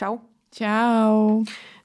Čau. Čau.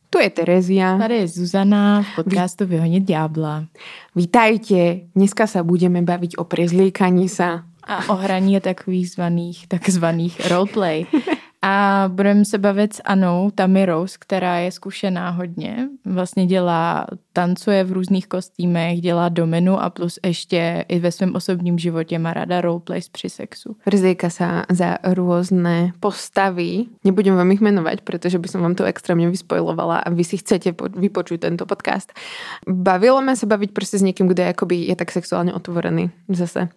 Tu je Terezia. Tady je Zuzana v podcastu Vyhonit ďábla. Vítajte. Dneska sa budeme baviť o prezliekaní sa. A o hraní takových zvaných, takzvaných roleplay. A budeme se bavit s Anou Tamirous, která je zkušená hodně. Vlastně dělá, tancuje v různých kostýmech, dělá domenu a plus ještě i ve svém osobním životě má rada roleplays při sexu. Prezlieka sa za rôzne postavy. Nebudem vám ich menovať, pretože by som vám to extrémne vyspojlovala a vy si chcete po- vypočuť tento podcast. Bavilo ma sa baviť proste s niekým, kto je, akoby, je tak sexuálne otvorený zase.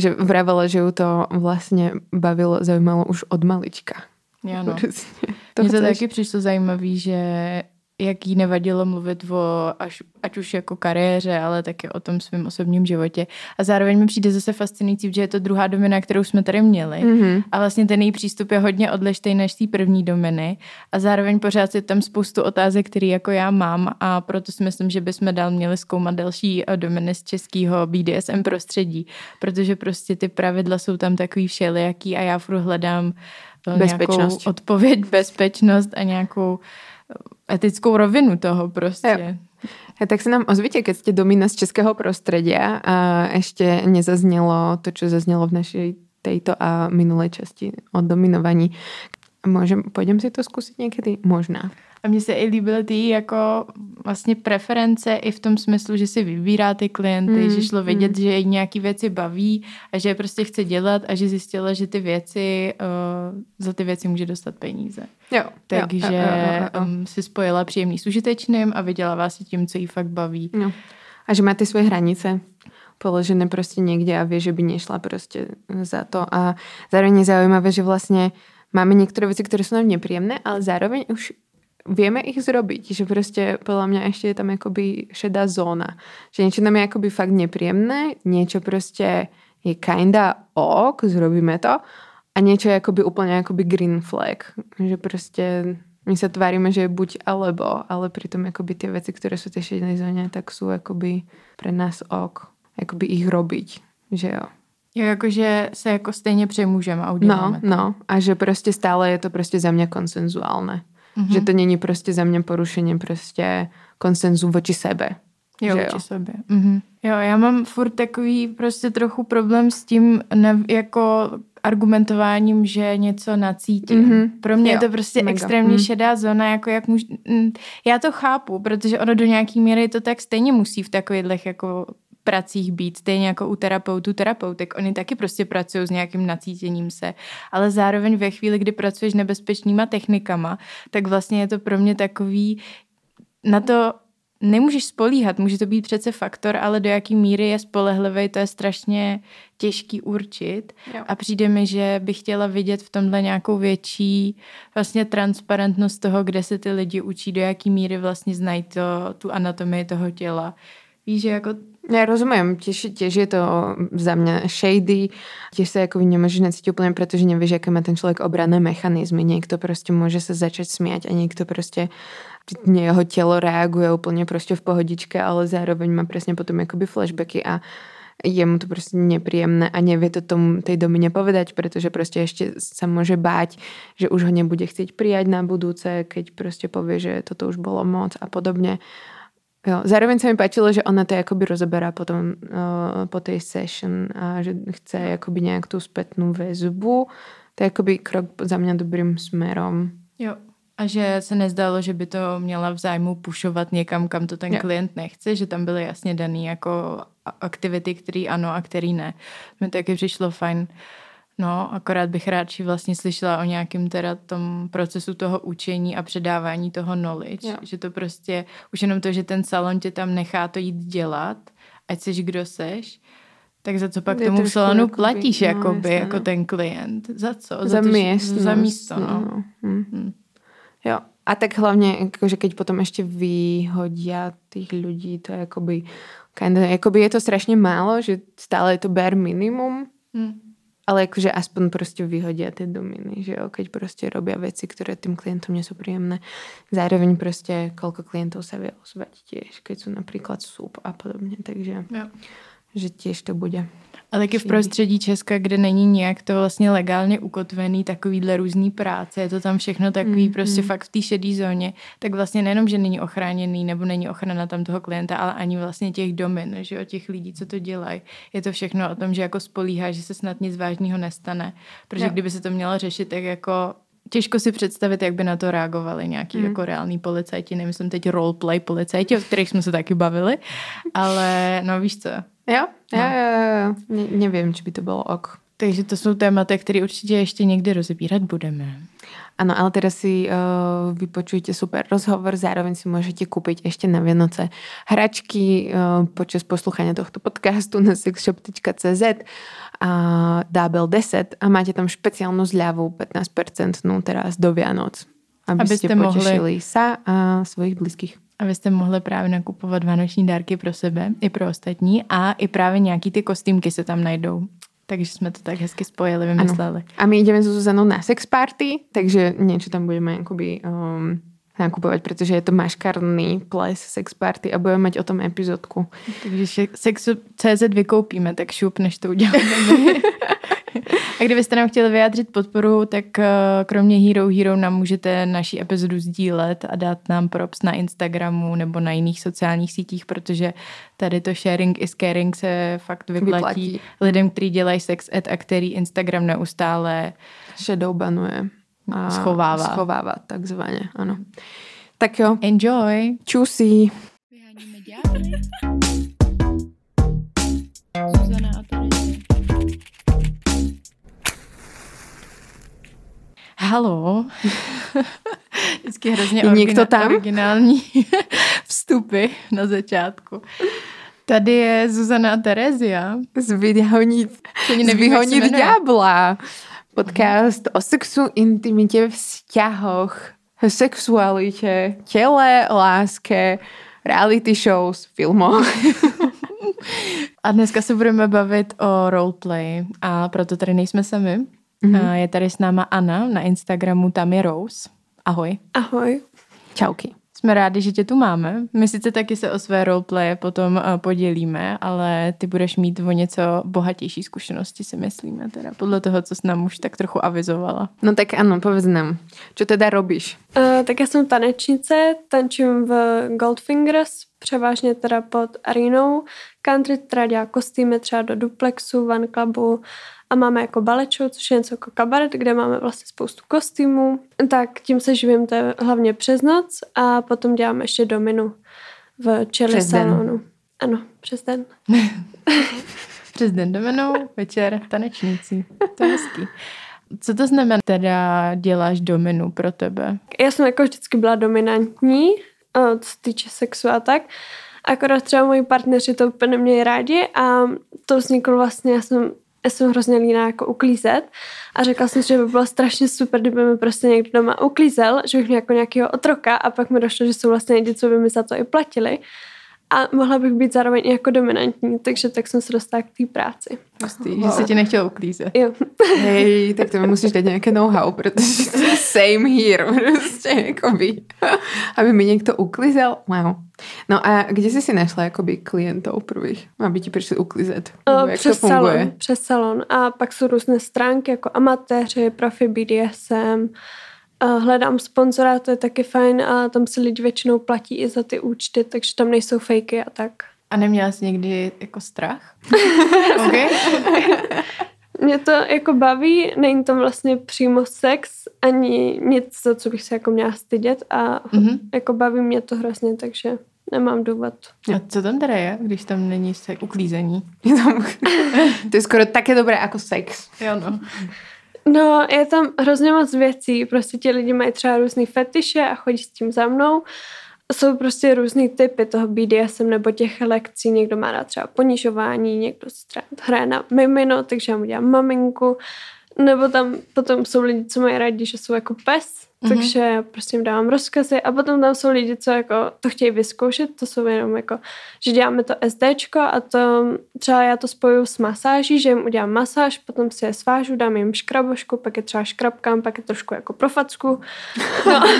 Že vravela, že ju to vlastne bavilo, zaujímalo už od malička. Ano. Prostě. Mně to taky přišlo zajímavé, že jak jí nevadilo mluvit o, až, ať už jako kariéře, ale taky o tom svém osobním životě. A zároveň mi přijde zase fascinující, že je to druhá domina, kterou jsme tady měli. Mhm. A vlastně ten její přístup je hodně odlišný než té první dominy. A zároveň pořád je tam spoustu otázek, které jako já mám a proto si myslím, že bychom dál měli zkoumat další eh, dominy z českého BDSM prostředí. Protože prostě ty pravidla jsou tam takový všelijaký a já furt hledám eh, Bezpečnost. nějakou odpověď, bezpečnost a nějakou eh, etickou rovinu toho prostě. A tak sa nám ozvite, keď ste domina z českého prostredia a ešte nezaznelo to, čo zaznelo v našej tejto a minulej časti o dominovaní. Môžem, pôjdem si to skúsiť niekedy? Možná. A mně se i líbily ty jako vlastně preference i v tom smyslu, že si vybírá ty klienty, Mm, že šlo vidět, mm. že jí nějaký věci baví a že je prostě chce dělat a že zjistila, že ty věci, uh, za ty věci může dostat peníze. Jo. Takže jo, jo, jo, jo. um, si spojila příjemný s užitečným a vydělává si tím, co jí fakt baví. No. A že má ty svoje hranice položené prostě někde a vie, že by nešla prostě za to. A zároveň je zaujímavé, že vlastně máme některé věci, které jsou nám nepříjemné, ale zároveň už vieme ich zrobiť, že prostě podľa mňa ešte je tam akoby šedá zóna. Že niečo nám je akoby fakt nepríjemné, niečo prostě je kinda ok, zrobíme to a niečo je akoby úplne akoby green flag. Že prostě my sa tvárime, že je buď alebo, ale pritom akoby tie veci, ktoré sú tej šedej zóne, tak sú akoby pre nás ok. Akoby ich robiť, že jo. Jo, jakože se jako stejně přemůžeme a No, uděláme to. no. A že prostě stále je to prostě za mňa konsenzuálne. Mm-hmm. Že to není prostě za mňa porušenie prostě konsenzu voči sebe. Jo, že vůči sobě. Mhm. Jo, já mám furt takový prostě trochu problém s tím ne, jako argumentováním, že něco nacítím. Mhm. Pro mě Jo, je to prostě mega. extrémně Mhm. šedá zóna, jako jak můž... mm, Já to chápu, protože ono do nějaký míry to tak stejně musí v takových jako pracích být, stejně jako u terapeutů, terapeutek. Oni taky prostě pracují s nějakým nacítěním se, ale zároveň ve chvíli, kdy pracuješ nebezpečnýma technikama, tak vlastně je to pro mě takový, na to nemůžeš spolíhat, může to být přece faktor, ale do jaký míry je spolehlivý, to je strašně těžký určit. Jo. A přijde mi, že bych chtěla vidět v tomhle nějakou větší vlastně transparentnost toho, kde se ty lidi učí, do jaký míry vlastně znají to, tu anatomii toho těla. Víš, že jako Ja rozumiem, tiež, tiež je to za mňa shady, tiež sa ako nemôžeš nacítiť úplne, pretože nevieš, aké má ten človek obranné mechanizmy. Niekto proste môže sa začať smiať a niekto proste jeho telo reaguje úplne proste v pohodičke, ale zároveň má presne potom akoby flashbacky a je mu to proste nepríjemné a nevie to tomu, tej domine povedať, pretože proste ešte sa môže báť, že už ho nebude chcieť prijať na budúce, keď proste povie, že toto už bolo moc a podobne. Jo, zároveň sa mi páčilo, že ona to jakoby rozoberá potom uh, po tej session a že chce jakoby nějak tu spätnú väzbu. To je jakoby krok za mňa dobrým smerom. Jo. A že se nezdalo, že by to měla v zájmu pušovat někam, kam to ten Jo. klient nechce, že tam byly jasně daný jako aktivity, který ano a který ne. Mi taky přišlo fajn. No, akorát bych radši vlastně slyšela o nějakém teda tom procesu toho učení a předávání toho knowledge. Jo. Že to prostě, už jenom to, že ten salon tě tam nechá to jít dělat, ať seš kdo seš, tak za co pak Je tomu salonu jakoby- platíš, no, jakoby, jasně, jako no. ten klient? Za co? Za, to, že- miestnosť. Za místo, no. no. Hm. Hm. Jo. A tak hlavně, jakože keď potom ešte vyhodia tých ľudí, to je jakoby, kinda, jakoby je to strašně málo, že stále je to bare minimum, Hm. Ale jakože aspoň prostě vyhodia ty dominy, že jo, keď prostě robia veci, ktoré tým klientom nie sú príjemné. Zároveň prostě koľko klientov sa vie tiež, keď sú napríklad súb a podobne, takže Jo. Že tiež to bude. A taky v prostředí Česka, kde není nějak to vlastně legálně ukotvený takovýhle různý práce, je to tam všechno takový mm, prostě mm. fakt v té šedé zóně, tak vlastně nejenom, že není ochráněný nebo není ochrana tam toho klienta, ale ani vlastně těch domin, že o těch lidí, co to dělají. Je to všechno o tom, že jako spolíhá, že se snad nic vážného nestane. Protože jo. kdyby se to mělo řešit, tak jako těžko si představit, jak by na to reagovali nějaký mm. jako reální policajti, nemyslím teď roleplay policajti, o kterých jsme se taky bavili, ale no víš co, Jo, no. jo, jo, jo. Ne, nevím, či by to bylo ok. Takže to jsou témata, které určitě ještě někdy rozebírat budeme. Ano, ale teraz si uh, vypočujte super rozhovor, zároveň si můžete koupit ještě na Vianoce hračky uh, počas poslouchání tohto podcastu na sexshop.cz a Dábel 10 a máte tam speciálnu zľavu 15% no teraz do Vianoc, aby Abyste ste potešili mohli... sa a svojich blízkých abyste mohli právě nakupovat vánoční dárky pro sebe i pro ostatní a i právě nějaký ty kostýmky se tam najdou. Takže jsme to tak hezky spojili, vymysleli. Ano. A my jdeme s Zuzanou na sex party, takže něco tam budeme jakoby um, nakupovat, protože je to maškarný ples sex party a budeme mít o tom epizodku. Takže CZ vykoupíme, tak šup, než to uděláme. A kdybyste nám chtěli vyjádřit podporu, tak eh, kromě Hero Hero nám můžete naší epizodu sdílet a dát nám props na Instagramu nebo na jiných sociálních sítích, protože tady to sharing is caring se fakt vyplatí, vyplatí. lidem, kteří dělají sex ed a který Instagram neustále shadowbanuje a schovává. Schovává, takzvaně, ano. Tak jo. Enjoy. Čusí. Vyháníme Zuzana a Halo. Vždycky hrozně je někdo tam? originální vstupy na začátku. Tady je Zuzana a Terezia. Z vyhonit, vyhonit ďábla. Podcast o sexu, intimitě, vzťahoch, sexualitě, těle, láske, reality shows, filmoch. a dneska se budeme bavit o roleplay a proto tady nejsme sami. Mm-hmm. Je tady s náma Anna na Instagramu, tam je Rose. Ahoj. Ahoj. Čauky. Jsme rádi, že tě tu máme. My sice taky se o své roleplay potom eh, podělíme, ale ty budeš mít o něco bohatější zkušenosti, si myslíme, teda podle toho, co jsi nám už tak trochu avizovala. No tak ano, povedz nám, co teda robíš? Uh, tak já jsem tanečnice, tančím v Goldfingers, převážně teda pod arenou. Country teda dělá kostýmy třeba do duplexu, van clubu, a máme jako balečo, což je něco jako kabaret, kde máme vlastně spoustu kostýmů. Tak tím se živím to je hlavně přes noc a potom děláme ještě dominu v čeli salonu. Ano, přes den. přes den dominou, večer tanečníci. To je hezký. Co to znamená teda děláš dominu pro tebe? Já jsem jako vždycky byla dominantní, co se týče sexu a tak. Akorát třeba moji partneři to úplně neměli rádi a to vzniklo vlastně, já jsem já jsem hrozně líná jako uklízet. A řekla jsem že by bylo strašně super, kdyby mi prostě někdo doma uklízel, že bych měl jako nějakého otroka a pak mi došlo, že jsou vlastně lidi, co by mi za to i platili a mohla bych být zároveň i jako dominantní, takže tak jsem se dostala k té práci. Hustý, wow. že se ti nechtěla uklízet. Jo. Hej, tak to mi musíš dát nějaké know-how, protože to je same here, prostě, jakoby, aby mi někdo uklízel, wow. No a kde jsi si našla jakoby klientů prvých, aby ti přišli uklízet? O, jak přes to funguje? salon, přes salon a pak jsou různé stránky jako amatéři, profi BDSM, hledám sponzora, to je taky fajn a tam se lidi většinou platí i za ty účty, takže tam nejsou fejky a tak. A neměla jsi někdy jako strach? okay. Mě to jako baví, není to vlastně přímo sex, ani nic, za co bych se jako měla stydět a mm-hmm. jako baví mě to hrozně, takže nemám důvod. A co tam teda je, když tam není se uklízení? to je skoro také dobré jako sex. Jo no. No, je tam hrozně moc věcí. Prostě ti lidi mají třeba různý fetiše a chodí s tím za mnou. Jsou prostě různý typy toho BDSM nebo těch lekcí. Někdo má rád třeba ponižování, někdo třeba hraje na mimino, takže já mu dělám maminku. Nebo tam potom jsou lidi, co mají rádi, že jsou jako pes, mm-hmm. takže prostě jim dávám rozkazy a potom tam jsou lidi, co jako to chtějí vyzkoušet, to jsou jenom jako, že děláme to SDčko a to třeba já to spojuju s masáží, že jim udělám masáž, potom si je svážu, dám jim škrabošku, pak je třeba škrabkám, pak je trošku jako pro facku. No.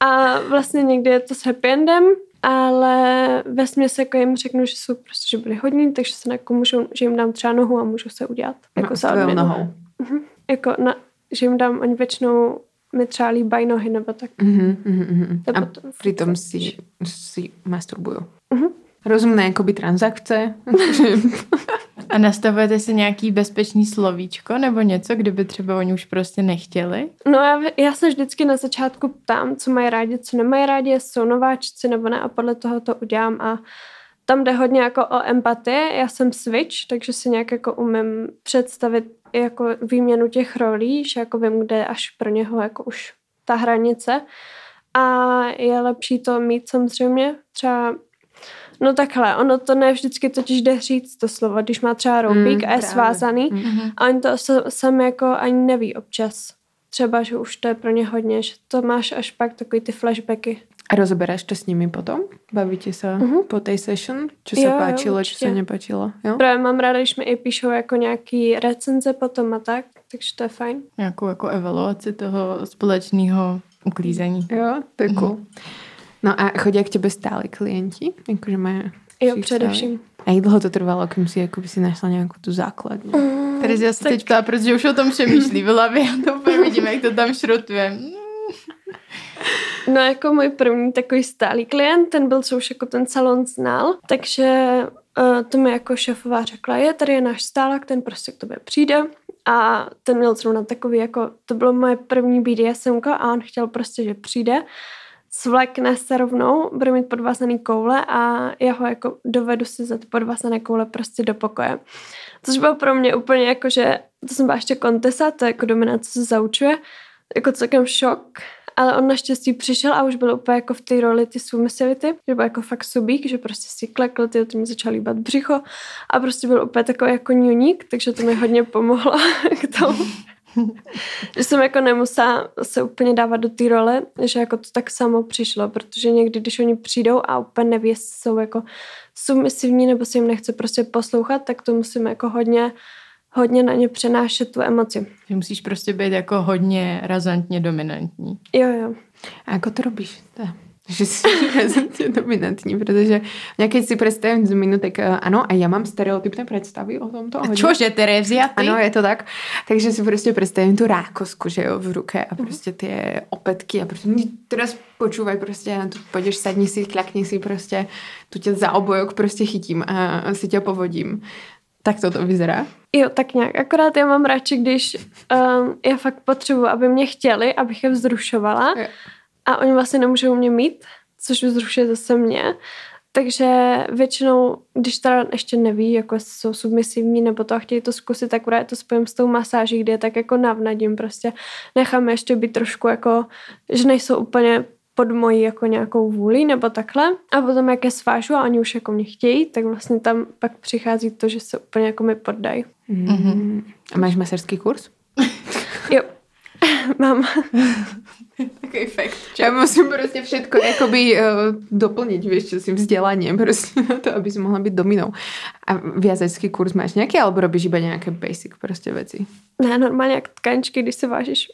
A vlastně někdy je to s happy endem, ale ve směs jako jim řeknu, že jsou prostě, že byli hodní, takže se jako můžou, že jim dám třeba nohu a můžu se udělat. Jako no, s nohou. Mhm. Jako na, že jim dám, oni většinou mi třeba líbají nohy nebo tak. Mhm, mhm, mhm. To A potom pritom furt si, si masturbujú. Mhm. Rozumné jakoby transakce. A nastavujete si nějaký bezpečný slovíčko nebo něco, kdyby třeba oni už prostě nechtěli? No já, já se vždycky na začátku ptám, co mají rádi, co nemají rádi, jestli jsou nováčci nebo ne a podle toho to udělám a tam jde hodně jako o empatii. Já jsem switch, takže si nějak jako umím představit jako výměnu těch rolí, že jako vím, kde je až pro něho jako už ta hranice. A je lepší to mít samozřejmě třeba No takhle, ono to ne vždycky totiž jde říct to slovo, když má třeba roubík Mm, a je právě. svázaný Mhm. a on to sa- sám jako ani neví občas. Třeba, že už to je pro ně hodně, že to máš až pak takový ty flashbacky. A rozoberáš to s nimi potom? Bavíte se Mhm. po tej session? Jo, se jo, páčilo, určitě. se nepáčilo? Jo? Právě mám ráda, když mi i píšou jako nějaký recenze potom a tak, takže to je fajn. Nějakou jako evaluaci toho společného uklízení. Jo, to je cool. No a chodí k tebe stále klienti? Jakože mají Jo, především. A jak dlouho to trvalo, kým si jakoby si našla nějakou tu základnu? Mm, Tady se tak- teď ptá, protože už o tom přemýšlí v hlavě. Já to úplně vidím, jak to tam šrotuje. No jako můj první takový stálý klient, ten byl, co už jako ten salon znal, takže uh, to mi jako šéfová řekla, je, tady je náš stálak, ten prostě k tobě přijde a ten měl zrovna takový jako, to bylo moje první BDSM a on chtěl prostě, že přijde, svlekne se rovnou, bude mít podvázaný koule a já ho jako dovedu si za ty podvázané koule prostě do pokoje. Což bylo pro mě úplně jako, že to jsem byla ještě kontesa, to je jako dominace se zaučuje, jako celkem šok, ale on naštěstí přišel a už byl úplně jako v té roli ty submisivity, že byl jako fakt subík, že prostě si klekl, ty to mi začal líbat břicho a prostě byl úplně takový jako ňuník, takže to mi hodně pomohlo k tomu. Že jsem jako nemusela se úplně dávat do té role, že jako to tak samo přišlo, protože někdy, když oni přijdou a úplně neví, jestli jsou jako submisivní nebo se jim nechce prostě poslouchat, tak to musím jako hodně, hodně na ně přenášet tu emoci. Že musíš prostě být jako hodně razantně dominantní. Jo, jo. A ako to robíš? To, že jsi razantně dominantní, protože nějaký si představím z minut, tak eh, ano, a já mám stereotypné představy o tomto. hodně. Čože, Terezia, ty? Ano, je to tak. Takže si prostě představím tu rákosku, že jo, v ruke a prostě ty opetky a prostě "Ni, teraz počúvaj prostě, tu půjdeš, sadni si, klakni si prostě, tu tě za obojok prostě chytím a, a si tě povodím. Tak to to vyzerá. Jo, tak nějak. Akorát já mám radši, když um, já fakt potřebuji, aby mě chtěli, abych je vzrušovala Jo. A oni vlastně nemůžou mě mít, což vzrušuje zase mě. Takže většinou, když teda ještě neví, jako jestli jsou submisivní nebo to a chtějí to zkusit, tak právě to spojím s tou masáží, kde je tak jako navnadím prostě. Necháme ještě být trošku jako, že nejsou úplně pod mojí jako nějakou vůli nebo takhle. A potom jak je svážu a oni už jako mě chtějí, tak vlastně tam pak přichází to, že se úplně jako mi poddají. Mm. A máš maserský kurz? Mám. Takový fakt. Já musím prostě všetko jakoby uh, doplnit, víš, čo, s tím vzděláním prostě na to, aby si mohla být dominou. A viazecký kurz máš nějaký, alebo robíš iba nějaké basic prostě věci? Ne, normálně jak tkančky, když se vážíš.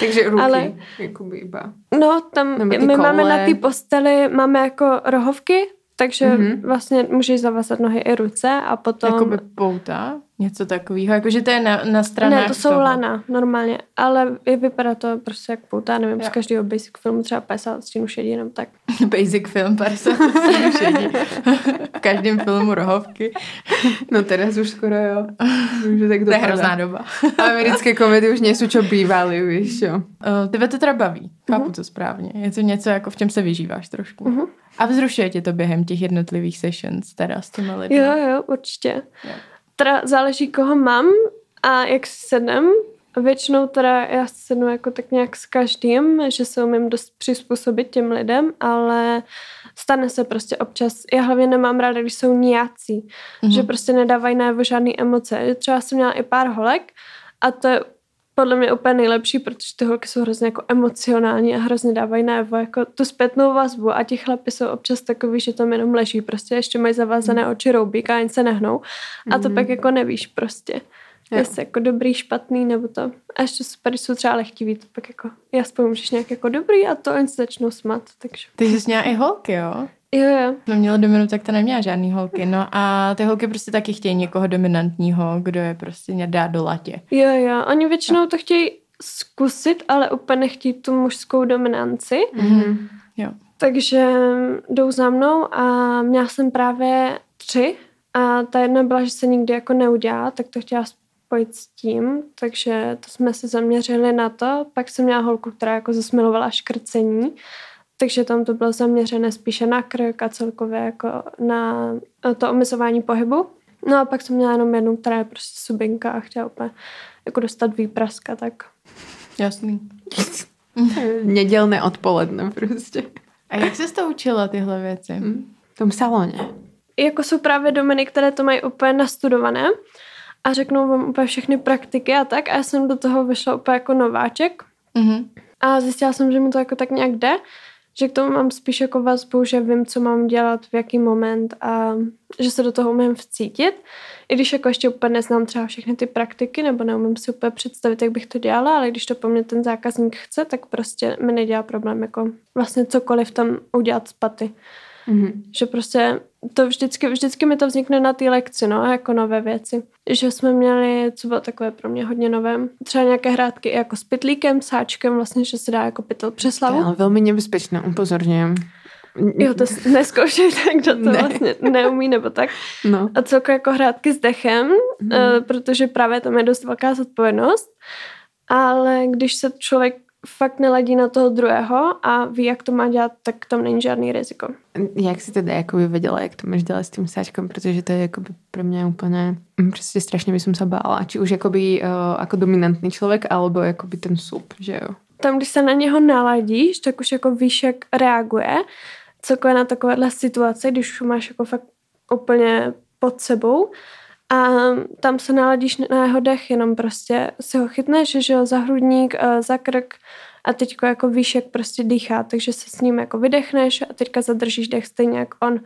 Takže ruky, Ale... Jakoby iba. No, tam my máme koule. na ty posteli, máme jako rohovky, takže Mhm. mm-hmm. vlastně můžeš zavazat nohy i ruce a potom... Jakoby pouta, něco takového, jakože to je na, na stranách ne, to jsou toho. lana, normálně, ale je, vypadá to prostě jak pouta, nevím, Jo. z každého basic filmu třeba 50 stínů šedí, jenom tak. Basic film, 50 stínů šedí. v každém filmu rohovky. No teraz už skoro jo. Už tak To je hrozná doba. Americké komedy už nejsou čo bývaly, víš jo. Uh, tebe to teda baví, chápu to správně. Je to něco, jako v čem se vyžíváš trošku. Mhm. A vzrušuje tě to během těch jednotlivých sessions teda s těma lidmi? Jo, jo, určitě. Jo. Teda záleží, koho mám a jak si sednem. Většinou teda já sednu jako tak nějak s každým, že se umím dost přizpůsobit těm lidem, ale stane se prostě občas. Já hlavně nemám ráda, když jsou nijací, Mhm. mm-hmm. že prostě nedávají najevo žádný emoce. Třeba jsem měla i pár holek a to je podle mě úplně nejlepší, protože ty holky jsou hrozně jako emocionální a hrozně dávají najevo jako tu zpětnou vazbu a ti chlapi jsou občas takový, že tam jenom leží, prostě ještě mají zavázané oči roubík a ani se nehnou a to pak jako nevíš prostě. Jo. Jestli jako dobrý, špatný, nebo to. A ještě super, jsou třeba lehtivý, to pak jako, já spolu můžeš nějak jako dobrý a to oni se začnou smat, takže. Ty jsi měla i holky, jo? Jo, jo. Jsme měli dominu, tak to neměla žádný holky, no a ty holky prostě taky chtějí někoho dominantního, kdo je prostě dá do latě. Jo, jo, oni většinou to chtějí zkusit, ale úplně nechtějí tu mužskou dominanci. Mm-hmm. Jo. Takže jdou za mnou a měla jsem právě tři a ta jedna byla, že se nikdy jako neudělá, tak to chtěla spojit s tím, takže to jsme se zaměřili na to. Pak jsem měla holku, která jako zasmilovala škrcení, takže tam to bylo zaměřené spíše na krk a celkově jako na to omezování pohybu. No a pak jsem měla jenom jednu, která je prostě subinka a chtěla úplně jako dostat výpraska, tak. Jasný. Nedělné odpoledne prostě. A jak se to učila tyhle věci? Hm? V tom saloně. Jako jsou právě domeny, které to mají úplně nastudované a řeknou vám úplně všechny praktiky a tak. A já jsem do toho vyšla úplně jako nováček. Mm-hmm. A zjistila jsem, že mi to jako tak nějak jde že k tomu mám spíš jako vazbu, že vím, co mám dělat, v jaký moment a že se do toho umím vcítit. I když jako ještě úplně neznám třeba všechny ty praktiky, nebo neumím si úplně představit, jak bych to dělala, ale když to po mně ten zákazník chce, tak prostě mi nedělá problém jako vlastně cokoliv tam udělat z paty. Mm-hmm. Že prostě to vždycky, vždycky mi to vznikne na té lekci, no, jako nové věci. Že jsme měli, co bylo takové pro mě hodně nové, třeba nějaké hrátky jako s pytlíkem, sáčkem, vlastně, že se dá jako pytel přes hlavu. To je ale velmi nebezpečné, upozorňujem. Jo, to neskoušejte, kdo to ne. vlastně neumí nebo tak. No. A celkově jako hrátky s dechem, mm. protože právě tam je dost velká zodpovědnost. Ale když se člověk fakt neladí na toho druhého a ví, jak to má dělat, tak tam není žádný riziko. Jak si teda jako věděla, jak to máš dělat s tím sáčkem, protože to je jako pro mě úplně, mm, prostě strašně bych se bála. Či už jakoby uh, jako dominantní člověk, alebo jakoby ten sup, že jo? Tam, když se na něho naladíš, tak už jako víš, jak reaguje. Celkově na takovéhle situace, když už máš jako fakt úplně pod sebou, a tam se naladíš na jeho dech, jenom prostě si ho chytneš, že jo, za hrudník, eh, za krk a teďko jako víš, jak prostě dýchá, takže se s ním jako vydechneš a teďka zadržíš dech stejně jak on.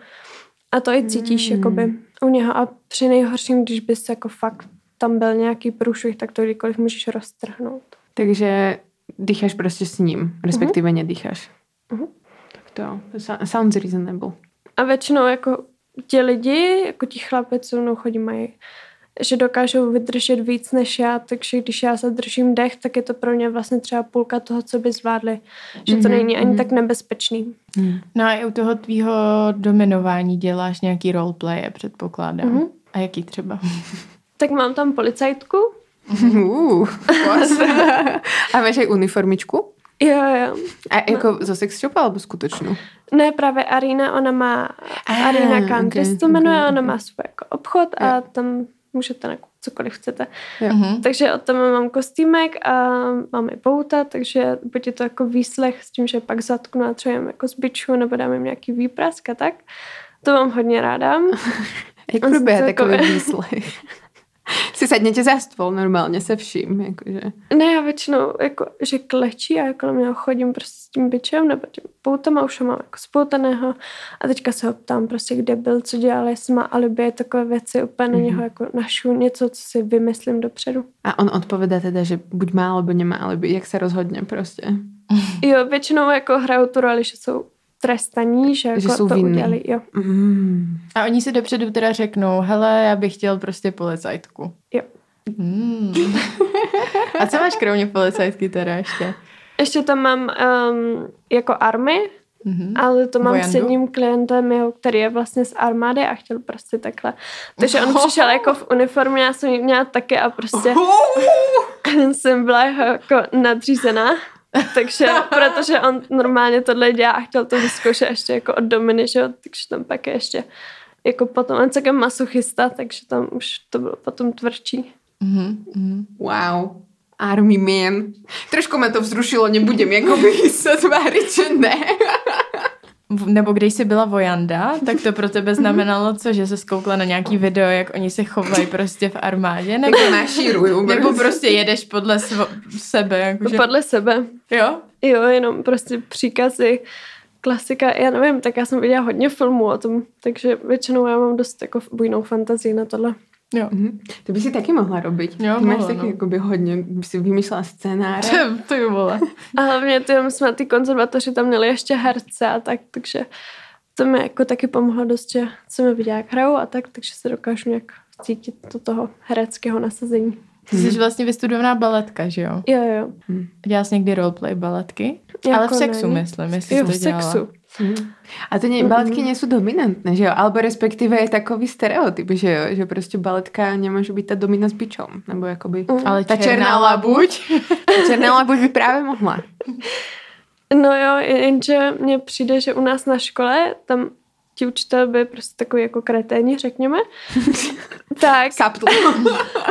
A to i cítíš mm. jakoby u něho a při nejhorším, když bys jako fakt tam byl nějaký průšvih, tak to kdykoliv můžeš roztrhnout. Takže dýcháš prostě s ním, respektive uh-huh. nedýcháš. Uh-huh. Tak to sounds reasonable. A většinou jako ti lidi, jako ti chlapci, co mnou chodí, mají že dokážou vydržet víc než já, takže když já zadržím dech, tak je to pro ně vlastně třeba půlka toho, co by zvládli. Že to mm-hmm. není ani mm-hmm. tak nebezpečný. Mm. No a i u toho tvýho dominování děláš nějaký roleplay, předpokládám. Mm-hmm. A jaký třeba? tak mám tam policajtku. Uh, a máš aj uniformičku? Jo, jo. A jako no. ze sex shopu alebo skutečnou? Ne, právě Arina, ona má, ah, Arina Country okay, to jmenuje, okay, ona okay. má svůj jako obchod a jo. tam můžete nakupit cokoliv chcete. Jo. Mhm. Takže od tom mám kostýmek a mám i pouta, takže buď je to jako výslech s tím, že pak zatknu a třeba jako z biču nebo dám jim nějaký výprask a tak. To mám hodně ráda. Jak proběhne takový výslech? si sedněte za stůl normálně se vším, jakože. Ne, já většinou jako, že klečí a jako mě chodím prostě s tím bičem nebo tím poutama, už ho mám jako spoutaného a teďka se ho ptám prostě, kde byl, co dělal, jestli má alibi, takové věci, úplně na něho mm-hmm. jako našu něco, co si vymyslím dopředu. A on odpovědá teda, že buď má, alebo nemá alibi, jak se rozhodně prostě. jo, většinou jako hrajou tu roli, že jsou trestaní, že, jako že jsou to vinný. udělali. Jo. Mm. A oni si dopředu teda řeknou, hele, já bych chtěl prostě policajtku. Jo. Mm. A co máš kromě policajtky teda ještě? Ještě tam mám um, jako army, Mm-hmm. Ale to mám Vojandu? s jedním klientem, jeho, který je vlastně z armády a chtěl prostě takhle. Takže on přišel jako v uniformě, já jsem ji měla taky a prostě jsem byla jako nadřízená. Takže, protože on normálně tohle dělá a chtěl to vyzkoušet ještě jako od Dominy, že jo? takže tam pak je ještě jako potom, on celkem masochista, takže tam už to bylo potom tvrdší. Mm-hmm. Wow. Army man. Trošku mě to vzrušilo, nebudem jakoby se tvářit, že ne. Nebo když jsi byla vojanda, tak to pro tebe znamenalo co, že se skoukla na nějaký video, jak oni se chovají prostě v armádě? Nebo, našíruju, nebo prostě jedeš podle svo- sebe? Jakože... Podle sebe. Jo? Jo, jenom prostě příkazy, klasika, já nevím, tak já jsem viděla hodně filmů o tom, takže většinou já mám dost jako bujnou fantazii na tohle. Jo. Mhm. To by si taky mohla robiť. Jo, Ty máš mohla, taky no. jakoby hodně, by si vymýšlela scénáře. to by vole. A hlavně ty, jsme na ty konzervatoři tam měli ještě herce a tak, takže to mi jako taky pomohlo dost, že jsem viděla, jak hrajou a tak, takže se dokážu nějak cítit do toho hereckého nasazení. Ty jsi vlastně vystudovaná baletka, že jo? Jo, jo. Dělala jsi někdy roleplay baletky? Jako Ale v sexu, ne. myslím, jestli Jo, jsi v to dělala. sexu. Mhm. A to nie, baletky nie sú dominantné, že jo? Alebo respektíve je takový stereotyp, že jo? Že prostě baletka nemôže byť ta domina s bičom. Nebo jakoby... Ale Ta černá černá labuť. Ta černá labuť by právě mohla. No jo, jenže mně přijde, že u nás na škole tam ti učitelé byli prostě takový jako kreténi, řekněme. tak. Kaptl.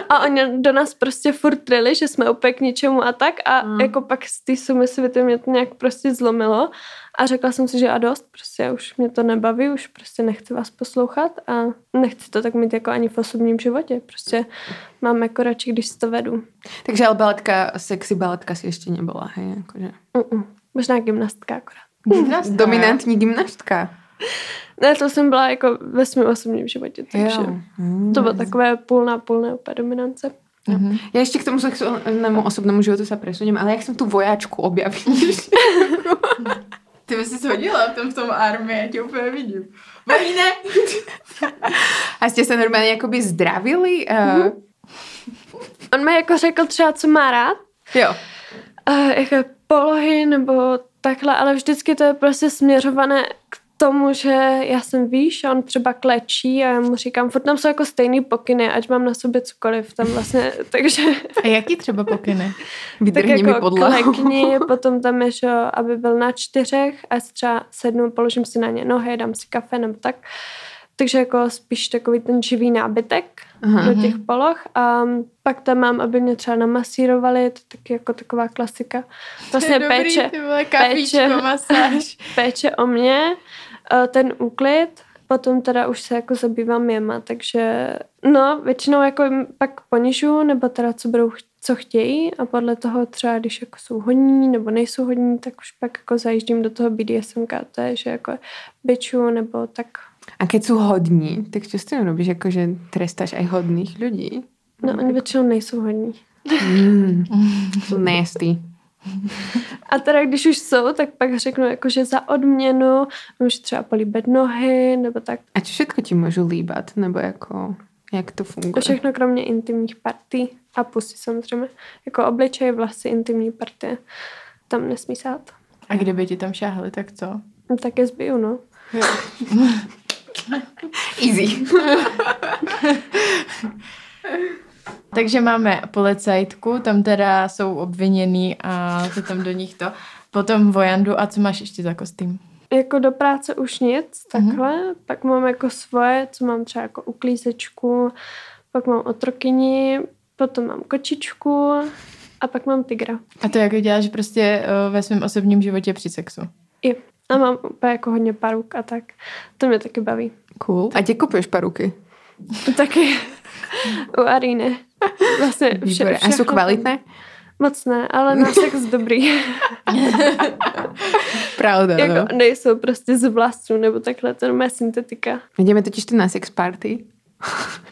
A oni do nás prostě furt trili, že jsme úplně k ničemu a tak. A Mm. jako pak z té sumy svity mě to nějak prostě zlomilo. A řekla jsem si, že a dost, prostě už mě to nebaví, už prostě nechci vás poslouchat a nechci to tak mít jako ani v osobním životě. Prostě mám jako radši, když si to vedu. Takže ale baletka, sexy baletka si ještě nebyla, hej? Akože. Mm-mm. Možná gymnastka akorát. Gymnastka. Dominantní gymnastka. Ne, to jsem byla jako ve svém osobním životě, takže Jo. Mm. to bylo takové půl na půl, ne úplně dominance. Mhm. Ja ešte k tomu sexuálnemu osobnému životu sa presuniem, ale jak som tu vojačku objavil. Ty by si hodila v tom, v tom armii, já tě úplně vidím. Marine! A ste sa normálne akoby zdravili? Uh, On mi jako řekl třeba, co má rád, jo. uh, jaké polohy nebo takhle, ale vždycky to je prostě směřované k tomu, že já jsem výš a on třeba klečí a já mu říkám, furt tam jsou jako stejný pokyny, ať mám na sobě cokoliv tam vlastně, takže A jaký třeba pokyny? tak Vydrhni mi jako podlahu. klekni, potom tam je, že, aby byl na čtyřech a já si třeba sednu, položím si na ně nohy, dám si kafe nebo tak. Takže jako spíš takový ten živý nábytek Aha. do těch poloh a pak tam mám, aby mě třeba namasírovali, to taky jako taková klasika. Vlastně Dobrý, péče, vole, kafíčko, péče. masáž. péče o mě, eh, ten úklid, potom teda už se jako zabývám jema, takže no, většinou jako pak ponižu, nebo teda co budou co chtějí a podle toho třeba, když jako jsou hodní nebo nejsou hodní, tak už pak jako zajíždím do toho BDSMK, to je, že jako biču nebo tak. A keď sú hodní, tak čo s tým robíš? Akože trestáš aj hodných ľudí? No, oni většinou nejsou hodní. Mm, sú nasty. A teda když už jsou, tak pak řeknu jako, že za odměnu můžu třeba políbit nohy nebo tak. A čo všetko ti môžu líbať? Nebo jako, jak to funguje? Všechno kromě intimních partí a pusy samozřejmě. Jako obličej, vlasy, intimní partie. Tam nesmí sát. A kdyby ti tam šáhli, tak co? No, tak je zbiju, no. Easy. Takže máme policajtku, tam teda jsou obviněný a to tam do nich to. Potom vojandu a co máš ještě za kostým? Jako do práce už nic, takhle. Mm-hmm. Pak mám jako svoje, co mám třeba jako uklízečku, pak mám otrokyni, potom mám kočičku a pak mám tygra. A to jako děláš prostě uh, ve svém osobním životě při sexu? I. A mám úplně jako hodně paruk a tak. To mě taky baví. Cool. A kde kupuješ paruky? Taky u Aríny. Vlastně vše, Výborné. A všechno- kvalitné? Moc ne, ale na sex dobrý. Pravda, no. jako nejsou prostě z vlasů nebo takhle, to je syntetika. Ideme totiž tu na sex party.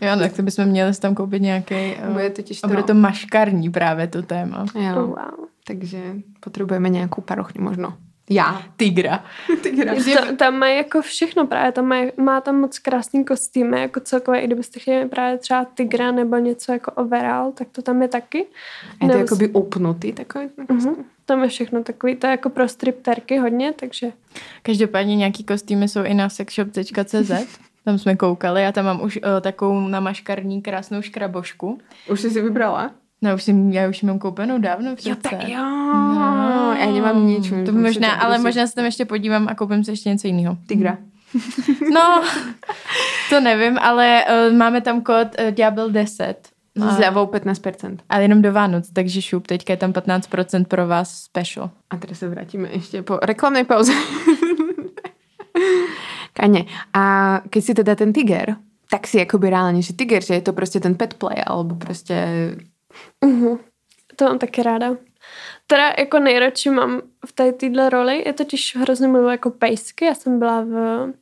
Jo, no, tak to bychom měli tam koupit nějaký... Uh, Bude totiž a bude to maškarní právě to téma. Oh, Jo. wow. Takže potrebujeme nějakou parochňu možno. Já. Tigra. Ta, tam má jako všechno právě, tam má, má tam moc krásný kostýmy, jako celkově, i kdybyste chtěli právě třeba tygra nebo něco jako overall, tak to tam je taky. A je to jakoby upnutý takový? Mhm. Tam je všechno takový, to je jako pro stripterky hodně, takže Každopádně nějaký kostýmy jsou i na sexshop.cz. Tam jsme koukali a tam mám už uh, takovou namaškarní krásnou škrabošku. Už jsi si vybrala? No, už jsem, já už mám koupenou dávno přece. Jo, tak jo. No. Já nemám nic. To by možná, ale možná se tam ještě podívám a koupím si ještě něco jiného. Tigra. No, to nevím, ale uh, máme tam kód uh, Diabel 10. S zľavou 15%. Ale jenom do Vánoc, takže šup, teďka je tam 15% pro vás special. A teraz sa vrátime ešte po reklamnej pauze. Kane, a keď si teda ten tiger, tak si akoby reálne, že tiger, že je to prostě ten pet play, alebo prostě... Mhm. To mám taky ráda. Teda jako nejradši mám v té týdle roli, je totiž hrozně miluji jako pejsky. Já jsem byla v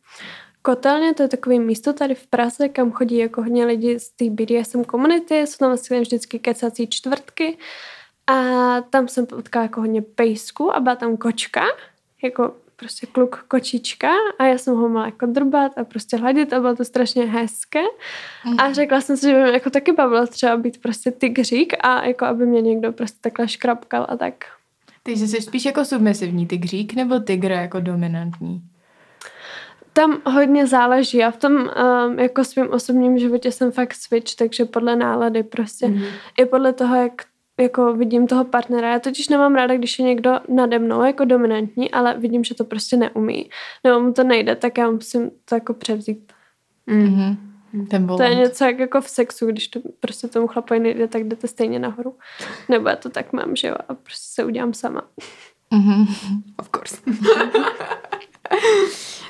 Kotelně, to je takový místo tady v Praze, kam chodí jako hodně lidi z té BDSM komunity, jsou tam vlastně vždycky kecací čtvrtky a tam jsem potkala jako hodně pejsku a byla tam kočka, jako prostě kluk kočička a já jsem ho měla jako drbat a prostě hladit a bylo to strašně hezké. Mm. A řekla jsem si, že by mě jako taky bavilo třeba být prostě tygřík a jako aby mě někdo prostě takhle škrapkal a tak. Takže jsi spíš jako submisivní tygřík nebo tygr jako dominantní? Tam hodně záleží. a v tom um, jako svém osobním životě jsem fakt switch, takže podle nálady prostě. Mm. I podle toho, jak jako vidím toho partnera. Já totiž nemám ráda, když je někdo nade mnou jako dominantní, ale vidím, že to prostě neumí. Nebo mu to nejde, tak já musím to jako převzít. Mm-hmm. Ten to je něco jak jako v sexu, když to prostě tomu chlapovi nejde, tak jdete stejně nahoru. Nebo já to tak mám, že jo, a prostě se udělám sama. Mm-hmm. Of course.